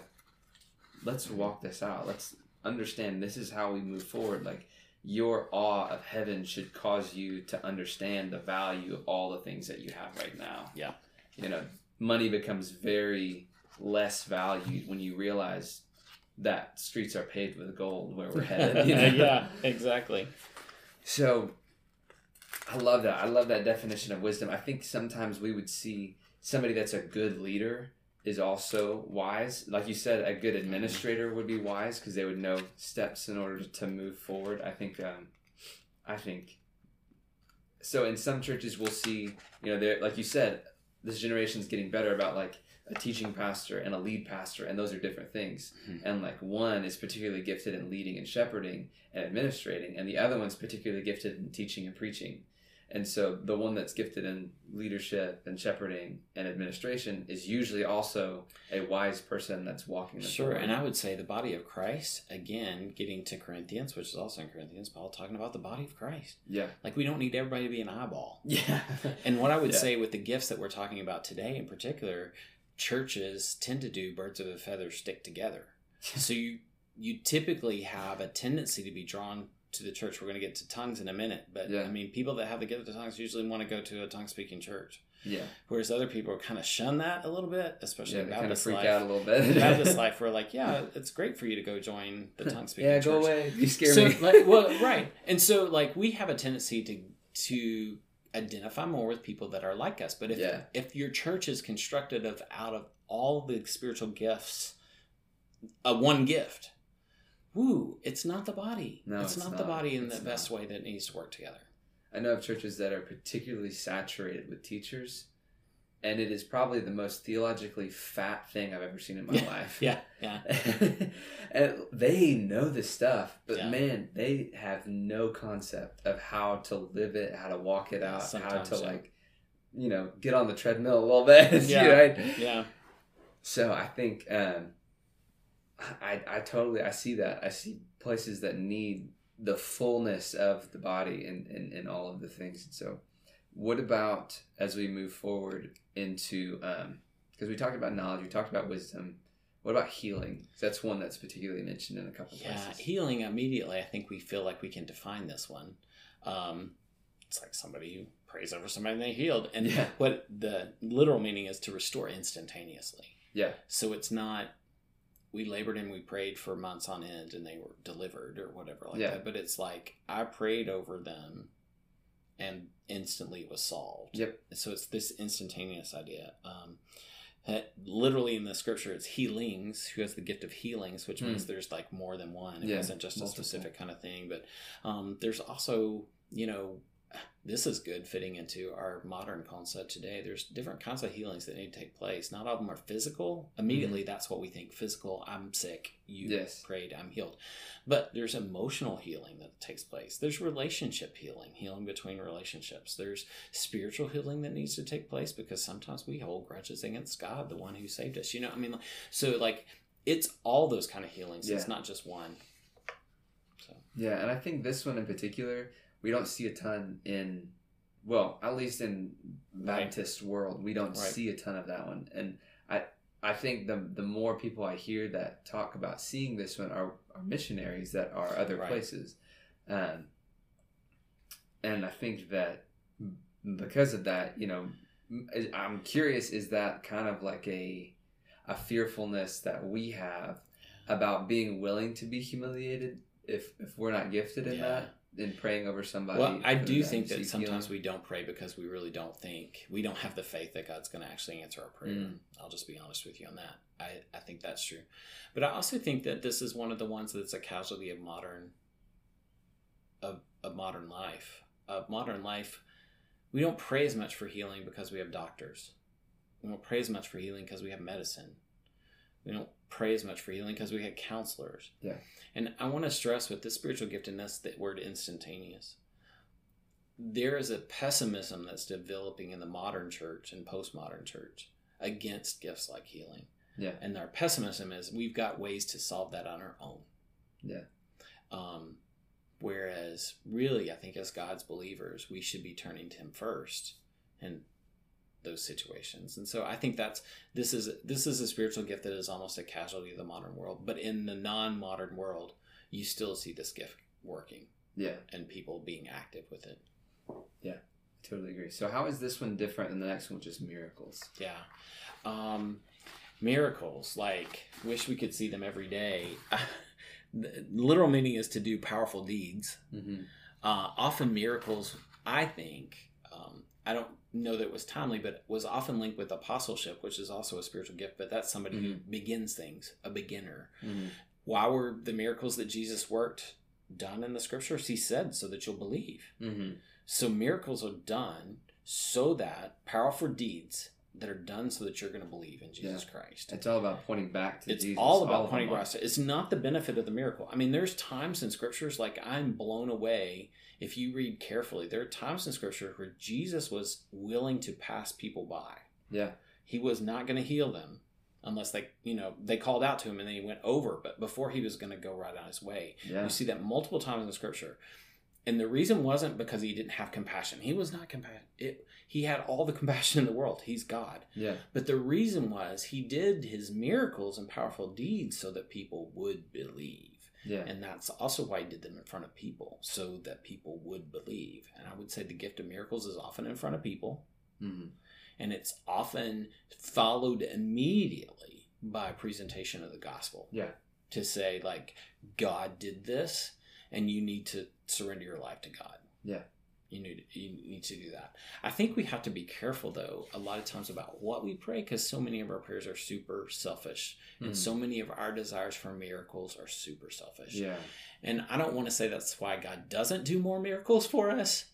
let's walk this out let's understand this is how we move forward like your awe of heaven should cause you to understand the value of all the things that you have right now Yeah. you know money becomes very less valued when you realize that streets are paved with gold where we're headed you know? yeah, exactly. so I love that. I love that definition of wisdom. I think sometimes we would see somebody that's a good leader is also wise. Like you said, a good administrator would be wise because they would know steps in order to move forward. I think. Um, I think. So in some churches, we'll see. You know, there, like you said, this generation is getting better about like a teaching pastor and a lead pastor, and those are different things. Mhm. And like one is particularly gifted in leading and shepherding and administrating, and the other one's particularly gifted in teaching and preaching. And so the one that's gifted in leadership and shepherding and administration is usually also a wise person that's walking the Sure, and I would say the body of Christ, again, getting to Corinthians, which is also in Corinthians, Paul talking about the body of Christ. yeah, Like, we don't need everybody to be an eyeball. yeah, And what I would Yeah. say with the gifts that we're talking about today in particular, churches tend to do birds of a feather stick together. so you you typically have a tendency to be drawn to the church. We're going to get to tongues in a minute, but Yeah. I mean, people that have the gift of tongues usually want to go to a tongue speaking church, yeah, whereas other people kind of shun that a little bit, especially yeah. They kind of freak life. out a little bit. Baptist life, we're like, yeah, it's great for you to go join the tongue speaking yeah, church. go away. You scare so, me. like, well, right, and so like we have a tendency to to identify more with people that are like us. But if Yeah. if your church is constructed of out of all the spiritual gifts, a one gift, woo, it's not the body. No, it's, it's not, the body in It's the best way that needs to work together. I know of churches that are particularly saturated with teachers, and it is probably the most theologically fat thing I've ever seen in my life. Yeah, yeah, and they know this stuff, but Yeah. man, they have no concept of how to live it, how to walk it out, how to yeah. like, you know, get on the treadmill a little bit. Yeah. yeah. Right? yeah, So I think um, I I totally I see that. I see places that need the fullness of the body and in, in all of the things. And so, what about as we move forward into um because we talked about knowledge, we talked about wisdom. What about healing? That's one that's particularly mentioned in a couple yeah. places. Healing immediately. I think we feel like we can define this one. Um, it's like somebody who prays over somebody and they healed, and Yeah. what the literal meaning is to restore instantaneously. Yeah. So it's not we labored and we prayed for months on end and they were delivered or whatever like Yeah. that. But it's like I prayed over them and instantly it was solved. Yep. So it's this instantaneous idea. Um, that literally in the scripture, it's healings who has the gift of healings, which Hmm. means there's like more than one. It Yeah, wasn't just multiple. a specific kind of thing. But um, there's also, you know, this is good fitting into our modern concept today. There's different kinds of healings that need to take place. Not all of them are physical. Immediately, that's what we think physical. I'm sick. You Mm-hmm. Yes. prayed. I'm healed. But there's emotional healing that takes place. There's relationship healing, healing between relationships. There's spiritual healing that needs to take place because sometimes we hold grudges against God, the one who saved us. You know, I mean, so like it's all those kind of healings. It's not just one. So Yeah, and I think this one in particular, we don't see a ton in, well, at least in Right. Baptist world, we don't Right. see a ton of that one. And I, I think the the more people I hear that talk about seeing this one are, are missionaries that are other Right. places, um, and I think that because of that, you know, I'm curious: is that kind of like a a fearfulness that we have about being willing to be humiliated if if we're not gifted in Yeah. that in praying over somebody Well, I do think that sometimes healing. we don't pray because we really don't think we don't have the faith that God's going to actually answer our prayer. Mm. I'll just be honest with you on that. I, I think that's true, but I also think that this is one of the ones that's a casualty of modern of, of modern life. Of modern life, we don't pray as much for healing because we have doctors. We don't pray as much for healing because we have medicine. We don't pray as much for healing because we had counselors. Yeah. And I want to stress with this spiritual gift, and that's the word instantaneous. There is a pessimism that's developing in the modern church and postmodern church against gifts like healing. Yeah. And our pessimism is we've got ways to solve that on our own. Yeah. Um, whereas, really, I think as God's believers, we should be turning to Him first in those situations. And so I think that's this is this is a spiritual gift that is almost a casualty of the modern world. But in the non-modern world, you still see this gift working. Yeah. And people being active with it. Yeah. Totally agree. So how is this one different than the next one, which is miracles? Yeah. Um, miracles, like wish we could see them every day. the literal meaning is to do powerful deeds. Mm-hmm. Uh, often miracles, I think, I don't know that it was timely, but was often linked with apostleship, which is also a spiritual gift. But that's somebody who begins things, a beginner. Mm-hmm. Why were the miracles that Jesus worked done in the scriptures? He said, so that you'll believe. Mm-hmm. So miracles are done so that powerful deeds that are done so that you're going to believe in Jesus Yeah. Christ. It's all about pointing back to It's Jesus. It's all about of pointing back. It's not the benefit of the miracle. I mean, there's times in scriptures like I'm blown away. If you read carefully, there are times in scripture where Jesus was willing to pass people by. Yeah. He was not going to heal them unless they, you know, they called out to him and then he went over. But before he was going to go right on his way, Yeah. you see that multiple times in scripture. And the reason wasn't because he didn't have compassion. He was not compassionate. He had all the compassion in the world. He's God. Yeah. But the reason was he did his miracles and powerful deeds so that people would believe. Yeah. And that's also why he did them in front of people, so that people would believe. And I would say the gift of miracles is often in front of people, Mm-hmm. and it's often followed immediately by a presentation of the gospel. Yeah. To say, like, God did this, and you need to surrender your life to God. Yeah. You need you need to do that. I think we have to be careful though a lot of times about what we pray because so many of our prayers are super selfish and Mhm. so many of our desires for miracles are super selfish. Yeah. And I don't want to say that's why God doesn't do more miracles for us,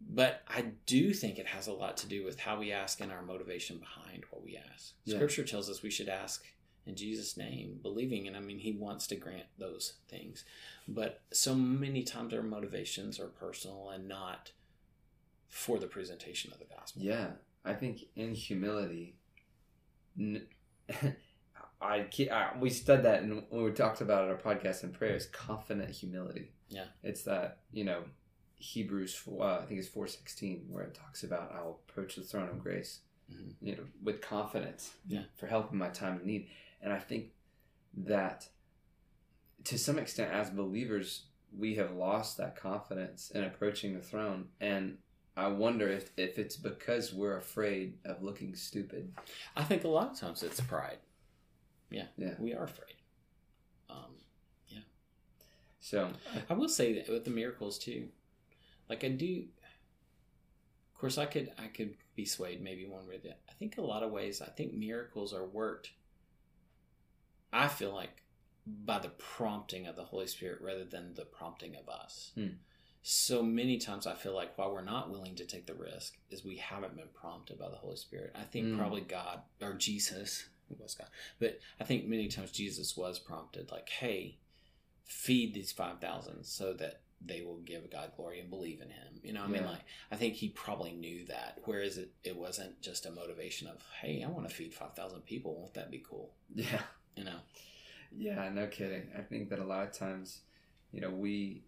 but I do think it has a lot to do with how we ask and our motivation behind what we ask. Yeah. Scripture tells us we should ask in Jesus' name, believing, and I mean, He wants to grant those things. But so many times our motivations are personal and not for the presentation of the gospel. Yeah, I think in humility, n- I, ke- I we studied that and when we talked about it, our podcast and prayers, confident humility. Yeah. it's that you know Hebrews, four- uh, I think it's four sixteen, where it talks about I'll approach the throne of grace, Mhm. you know, with confidence, Yeah. for help in my time of need. And I think that to some extent, as believers, we have lost that confidence in approaching the throne, and I wonder if, if it's because we're afraid of looking stupid. I think a lot of times it's pride. Yeah, Yeah. we are afraid. Um, So, I will say that with the miracles too, like I do. Of course, I could I could be swayed maybe one way. That I think a lot of ways. I think miracles are worked. I feel like by the prompting of the Holy Spirit rather than the prompting of us. Hmm. So many times I feel like while we're not willing to take the risk, is we haven't been prompted by the Holy Spirit. I think Hmm. probably God or Jesus was God, but I think many times Jesus was prompted, like, "Hey, feed these 5000 so that they will give god glory and believe in him you know i mean like i think he probably knew that whereas it, it wasn't just a motivation of hey i want to feed 5000 people won't that be cool yeah. You know Yeah, no kidding. I think that a lot of times, you know, we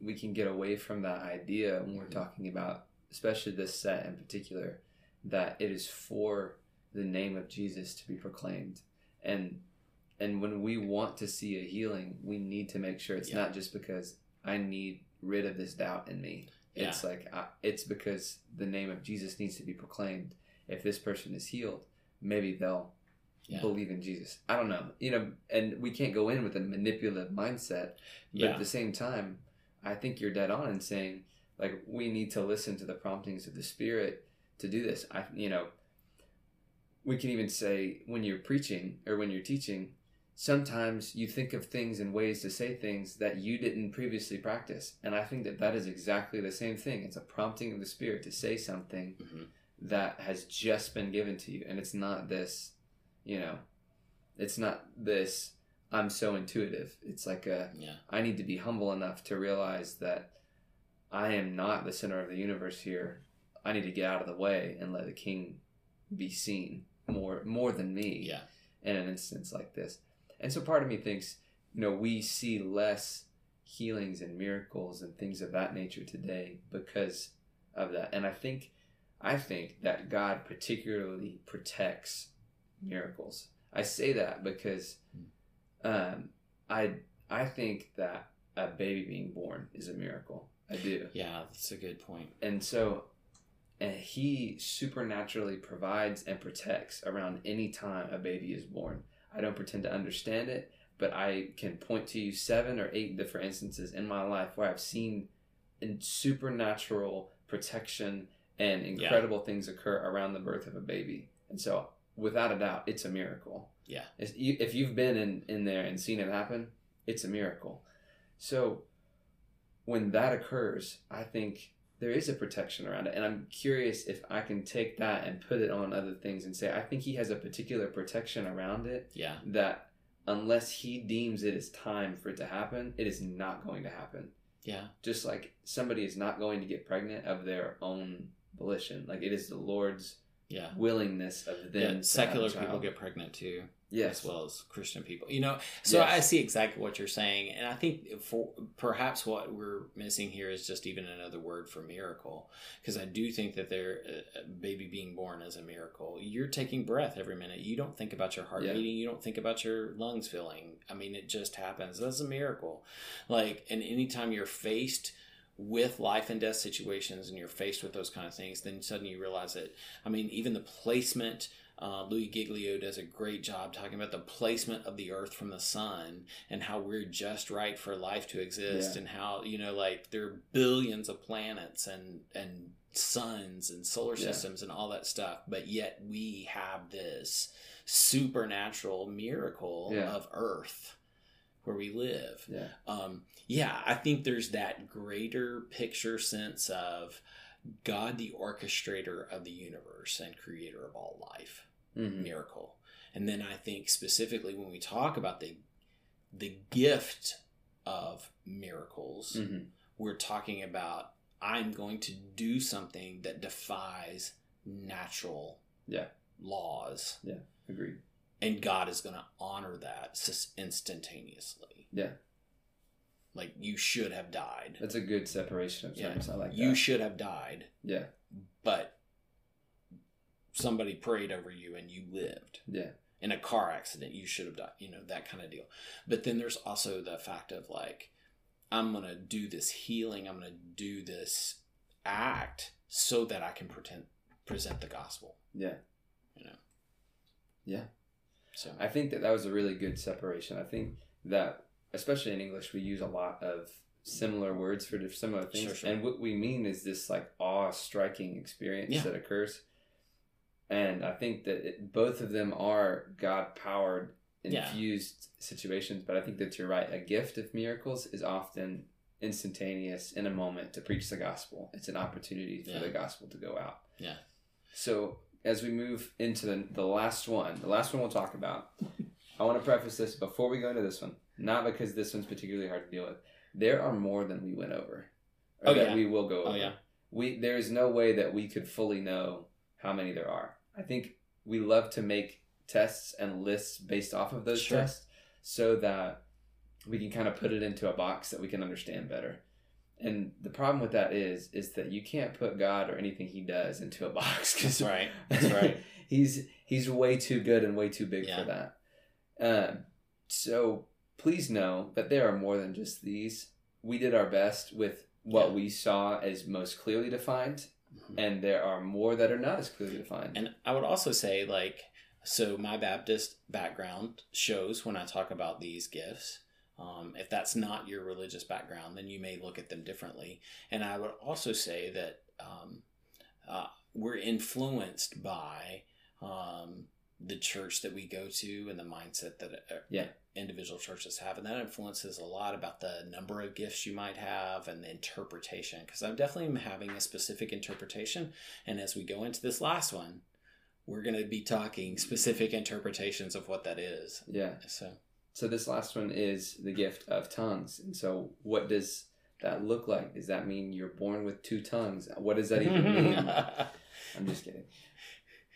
we can get away from that idea when we're Mhm. talking about, especially this set in particular, that it is for the name of Jesus to be proclaimed, and and when we want to see a healing, we need to make sure it's Yeah. not just because I need rid of this doubt in me. Yeah. It's like I, it's because the name of Jesus needs to be proclaimed. If this person is healed, maybe they'll Yeah. believe in Jesus. I don't know, you know, and we can't go in with a manipulative mindset, but Yeah. at the same time, I think you're dead on in saying like we need to listen to the promptings of the Spirit to do this. I, you know, we can even say when you're preaching or when you're teaching, sometimes you think of things and ways to say things that you didn't previously practice, and I think that that is exactly the same thing. It's a prompting of the Spirit to say something Mhm. that has just been given to you, and it's not this, you know, It's not this I'm so intuitive. It's like a Yeah. I need to be humble enough to realize that I am not the center of the universe here. I need to get out of the way and let the king be seen more more than me Yeah. in an instance like this. And so part of me thinks, you know, we see less healings and miracles and things of that nature today because of that. And I think I think that God particularly protects miracles. I say that because um, I I think that a baby being born is a miracle. I do. Yeah, that's a good point. And so and he supernaturally provides and protects around any time a baby is born. I don't pretend to understand it, but I can point to you seven or eight different instances in my life where I've seen in supernatural protection and incredible things occur around the birth of a baby. And so, without a doubt, it's a miracle. Yeah. You- If you've been in, in there and seen it happen, it's a miracle. So, when that occurs, I think there is a protection around it. And I'm curious if I can take that and put it on other things and say, I think he has a particular protection around it Yeah. that unless he deems it is time for it to happen, it is not going to happen. Yeah. Just like somebody is not going to get pregnant of their own volition. Like it is the Lord's Yeah. willingness of them. Yeah, secular people get pregnant too, yes. as well as Christian people. You know, so Yes. I see exactly what you're saying, and I think for perhaps what we're missing here is just even another word for miracle, because I do think that there, a uh, uh, baby being born is a miracle. You're taking breath every minute. You don't think about your heart Yeah. beating. You don't think about your lungs filling. I mean, it just happens. That's a miracle. Like, and anytime you're faced with life and death situations and you're faced with those kind of things, then suddenly you realize that, I mean, even the placement, uh, Louis Giglio does a great job talking about the placement of the earth from the sun and how we're just right for life to exist Yeah. and how, you know, like there are billions of planets and, and suns and solar Yeah. systems and all that stuff, but yet we have this supernatural miracle Yeah. of earth where we live Yeah. um, yeah, I think there's that greater picture sense of God, the orchestrator of the universe and creator of all life, Mhm. miracle. And then I think specifically when we talk about the the gift of miracles, Mhm. we're talking about I'm going to do something that defies natural Yeah. laws, Yeah, Agreed. And God is going to honor that instantaneously. Yeah. Like you should have died. That's a good separation of Yeah. I like you that. should have died, yeah. but somebody prayed over you and you lived. Yeah. In a car accident, you should have died. You know that kind of deal. But then there's also the fact of like, I'm gonna do this healing. I'm gonna do this act so that I can pretend present the gospel. Yeah. You know. Yeah. So I think that that was a really good separation. I think that, especially in English, we use a lot of similar words for similar things, Sure, sure. and what we mean is this like awe-striking experience Yeah. that occurs. And I think that it, both of them are God-powered, Yeah. infused situations. But I think that you're right. A gift of miracles is often instantaneous in a moment to preach the gospel. It's an opportunity for Yeah. the gospel to go out. Yeah. So as we move into the, the last one, the last one we'll talk about, I want to preface this before we go into this one, not because this one's particularly hard to deal with. There are more than we went over, or Oh, that yeah. we will go Oh, yeah. We there is no way that we could fully know how many there are. I think we love to make tests and lists based off of those Sure. tests, so that we can kind of put it into a box that we can understand better. And the problem with that is, is that you can't put God or anything He does into a box because That's right. That's right. he's he's way too good and way too big Yeah. for that. Um, so please know that there are more than just these. We did our best with what Yeah. we saw as most clearly defined, Mhm. and there are more that are not as clearly defined. And I would also say, like, so my Baptist background shows when I talk about these gifts. Um, if that's not your religious background, then you may look at them differently. And I would also say that um, uh, we're influenced by um, the church that we go to and the mindset that uh, Yeah. individual churches have. And that influences a lot about the number of gifts you might have and the interpretation. Because I'm definitely having a specific interpretation. And as we go into this last one, we're going to be talking specific interpretations of what that is. Yeah. So, so this last one is the gift of tongues. And so, what does that look like? Does that mean you're born with two tongues? What does that even mean? I'm just kidding.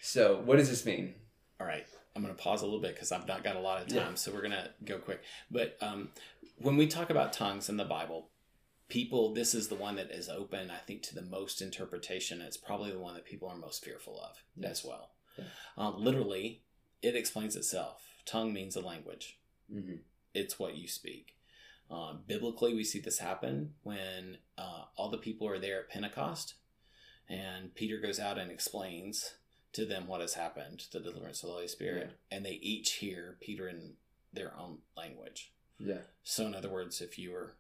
So, what does this mean? All right. I'm going to pause a little bit because I've not got a lot of time, yeah. so we're going to go quick. But um, when we talk about tongues in the Bible, people, this is the one that is open, I think, to the most interpretation. It's probably the one that people are most fearful of as well. Yeah. Uh, literally, it explains itself. Tongue means a language. Mm-hmm. It's what you speak. Uh, biblically, we see this happen when uh, all the people are there at Pentecost, and Peter goes out and explains to them what has happened, the deliverance of the Holy Spirit, yeah. and they each hear Peter in their own language. Yeah. So, in other words, if you were,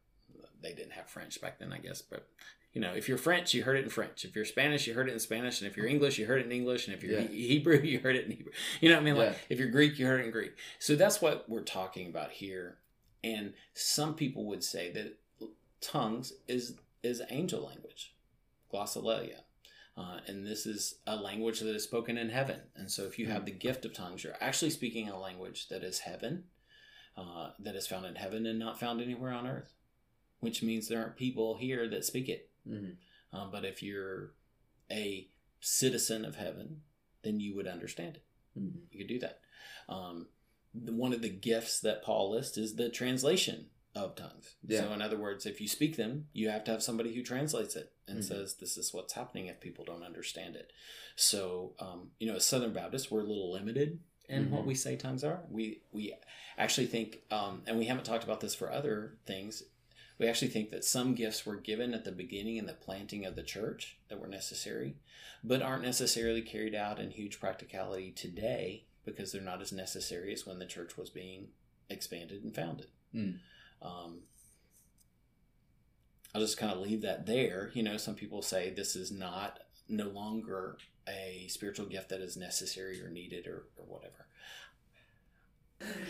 they didn't have French back then, I guess, but you know, if you're French, you heard it in French. If you're Spanish, you heard it in Spanish. And if you're English, you heard it in English. And if you're yeah. Hebrew, you heard it in Hebrew. You know what I mean? Like, yeah. if you're Greek, you heard it in Greek. So that's what we're talking about here. And some people would say that tongues is is angel language, glossolalia. Uh, and this is a language that is spoken in heaven. And so if you have the gift of tongues, you're actually speaking a language that is heaven, uh, that is found in heaven and not found anywhere on earth, which means there aren't people here that speak it. Mm-hmm. Uh, but if you're a citizen of heaven, then you would understand it. Mm-hmm. You could do that. Um, the, one of the gifts that Paul lists is the translation of tongues. Yeah. So, in other words, if you speak them, you have to have somebody who translates it and mm-hmm. says, This is what's happening if people don't understand it. So, um, you know, as Southern Baptists, we're a little limited in mm-hmm. what we say tongues are. We, we actually think, um, and we haven't talked about this for other things, we actually think that some gifts were given at the beginning in the planting of the church that were necessary, but aren't necessarily carried out in huge practicality today because they're not as necessary as when the church was being expanded and founded. Mm. Um, I'll just kind of leave that there. You know, some people say this is not no longer a spiritual gift that is necessary or needed or, or whatever.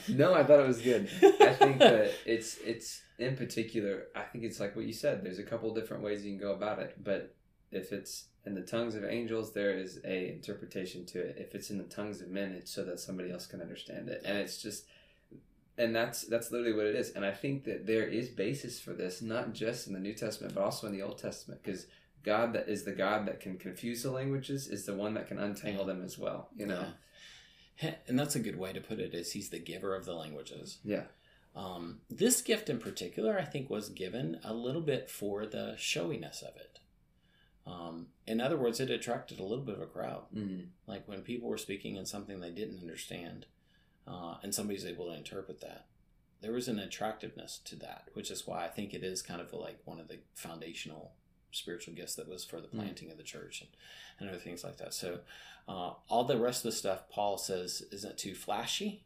No, I thought it was good. I think that it's it's in particular. I think it's like what you said. There's a couple different ways you can go about it, but if it's in the tongues of angels, there is a interpretation to it. If it's in the tongues of men, it's so that somebody else can understand it, and it's just and that's that's literally what it is and i think that there is basis for this not just in the new testament but also in the old testament because god that is the god that can confuse the languages is the one that can untangle them as well you know yeah. and that's a good way to put it is he's the giver of the languages yeah um, this gift in particular i think was given a little bit for the showiness of it um, in other words it attracted a little bit of a crowd mm-hmm. like when people were speaking in something they didn't understand uh, and somebody's able to interpret that. There was an attractiveness to that, which is why I think it is kind of like one of the foundational spiritual gifts that was for the hmm. planting mm. of the church and, and other things like that. So, uh, all the rest of the stuff Paul says isn't too flashy.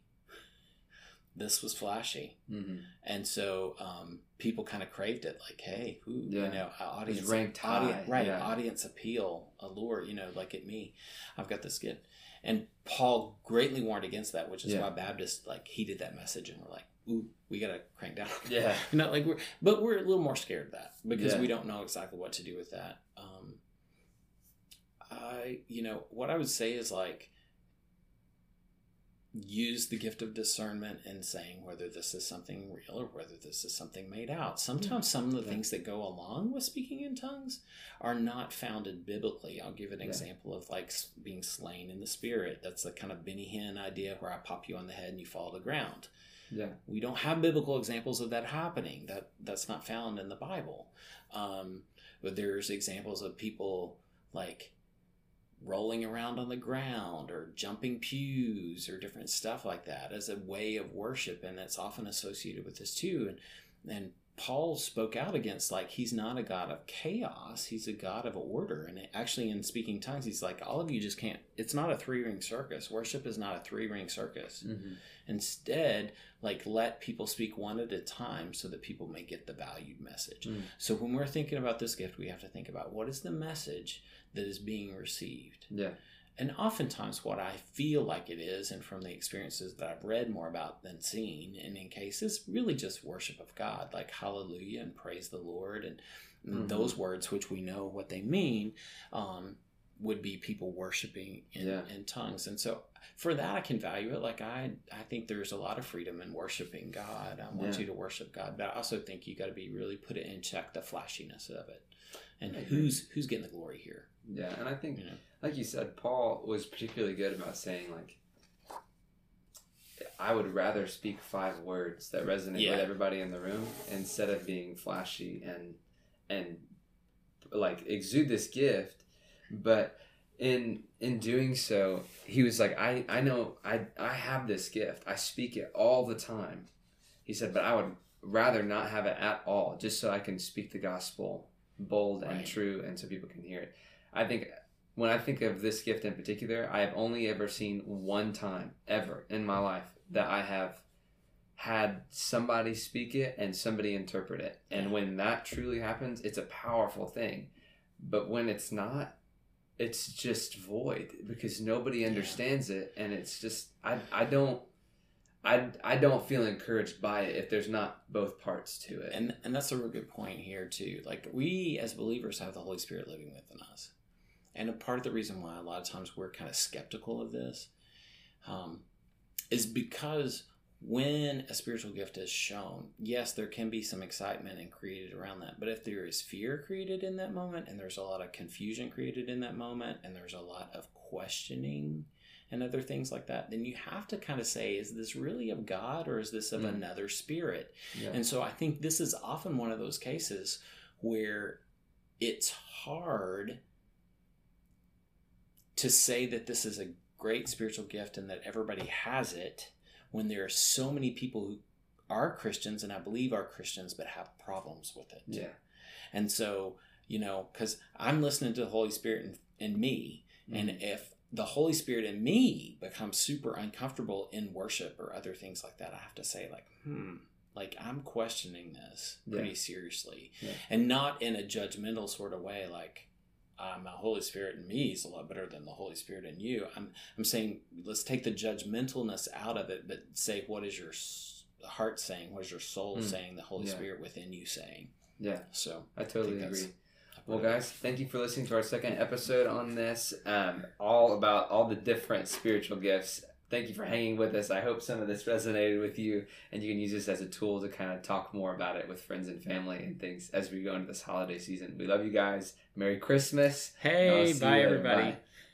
This was flashy, mm-hmm. and so um, people kind of craved it. Like, hey, who yeah. you know, audience ranked high, audience, right? Yeah. Audience appeal, allure. You know, like at me, I've got this kid, And Paul greatly warned against that, which is yeah. why Baptists like heeded that message and were like, "Ooh, we gotta crank down." Yeah, not like we're, but we're a little more scared of that because we don't know exactly what to do with that. Um, I, you know, what I would say is like use the gift of discernment in saying whether this is something real or whether this is something made out. Sometimes some of the things that go along with speaking in tongues are not founded biblically. I'll give an yeah. example of like being slain in the spirit. That's the kind of Benny Hinn idea where I pop you on the head and you fall to the ground. Yeah. We don't have biblical examples of that happening. That that's not found in the Bible. Um, but there's examples of people like rolling around on the ground or jumping pews or different stuff like that as a way of worship and that's often associated with this too. And and Paul spoke out against like he's not a god of chaos he's a god of order. And actually in speaking tongues he's like all of you just can't it's not a three ring circus. Worship is not a three ring circus. Mm-hmm. instead like let people speak one at a time so that people may get the valued message. Mm. so when we're thinking about this gift we have to think about what is the message that is being received. Yeah. And oftentimes, what I feel like it is, and from the experiences that I've read more about than seen, and in cases, really just worship of God, like hallelujah and praise the Lord, and, mm-hmm. those words, which we know what they mean. Um, would be people worshiping in, Yeah. in tongues. And so for that, I can value it. Like I, I think there's a lot of freedom in worshiping God. I want Yeah. you to worship God, but I also think you got to be really put it in check the flashiness of it, and agree. who's who's getting the glory here. Yeah, and I think, know? like you said, Paul was particularly good about saying like, I would rather speak five words that resonate Yeah. with everybody in the room instead of being flashy and and like exude this gift, but in in doing so, he was like, I I know I I have this gift. I speak it all the time. He said, but I would rather not have it at all, just so I can speak the gospel bold and true, and so people can hear it. I think when I think of this gift in particular, I have only ever seen one time ever in my life that I have had somebody speak it and somebody interpret it. And when that truly happens, it's a powerful thing. But when it's not, it's just void because nobody Yeah. understands it and it's just I I don't I, I don't feel encouraged by it if there's not both parts to it. And and that's a real good point here too. Like we as believers have the Holy Spirit living within us, and a part of the reason why a lot of times we're kind of skeptical of this, um, is because when a spiritual gift is shown, yes, there can be some excitement and created around that. But if there is fear created in that moment, and there's a lot of confusion created in that moment, and there's a lot of questioning and other things like that, then you have to kind of say, is this really of God or is this of Mm. another spirit? yeah. And so I think this is often one of those cases where it's hard to say that this is a great spiritual gift and that everybody has it when there are so many people who are Christians and I believe are Christians but have problems with it. yeah. And so, you know, because I'm listening to the Holy Spirit in, in me, and Mm-hmm. if the Holy Spirit in me becomes super uncomfortable in worship or other things like that, I have to say, like, hmm, like I'm questioning this pretty Yeah. seriously. Yeah. And not in a judgmental sort of way, like, um, the Holy Spirit in me is a lot better than the Holy Spirit in you. I'm, I'm saying, let's take the judgmentalness out of it, but say, what is your heart saying? What is your soul Mm. saying? The Holy Yeah. Spirit within you saying? Yeah. So, I totally that's- agree. Well, guys, thank you for listening to our second episode on this, um, all about all the different spiritual gifts. Thank you for hanging with us. I hope some of this resonated with you, and you can use this as a tool to kind of talk more about it with friends and family and things as we go into this holiday season. We love you guys. Merry Christmas. Hey, bye everybody. Bye.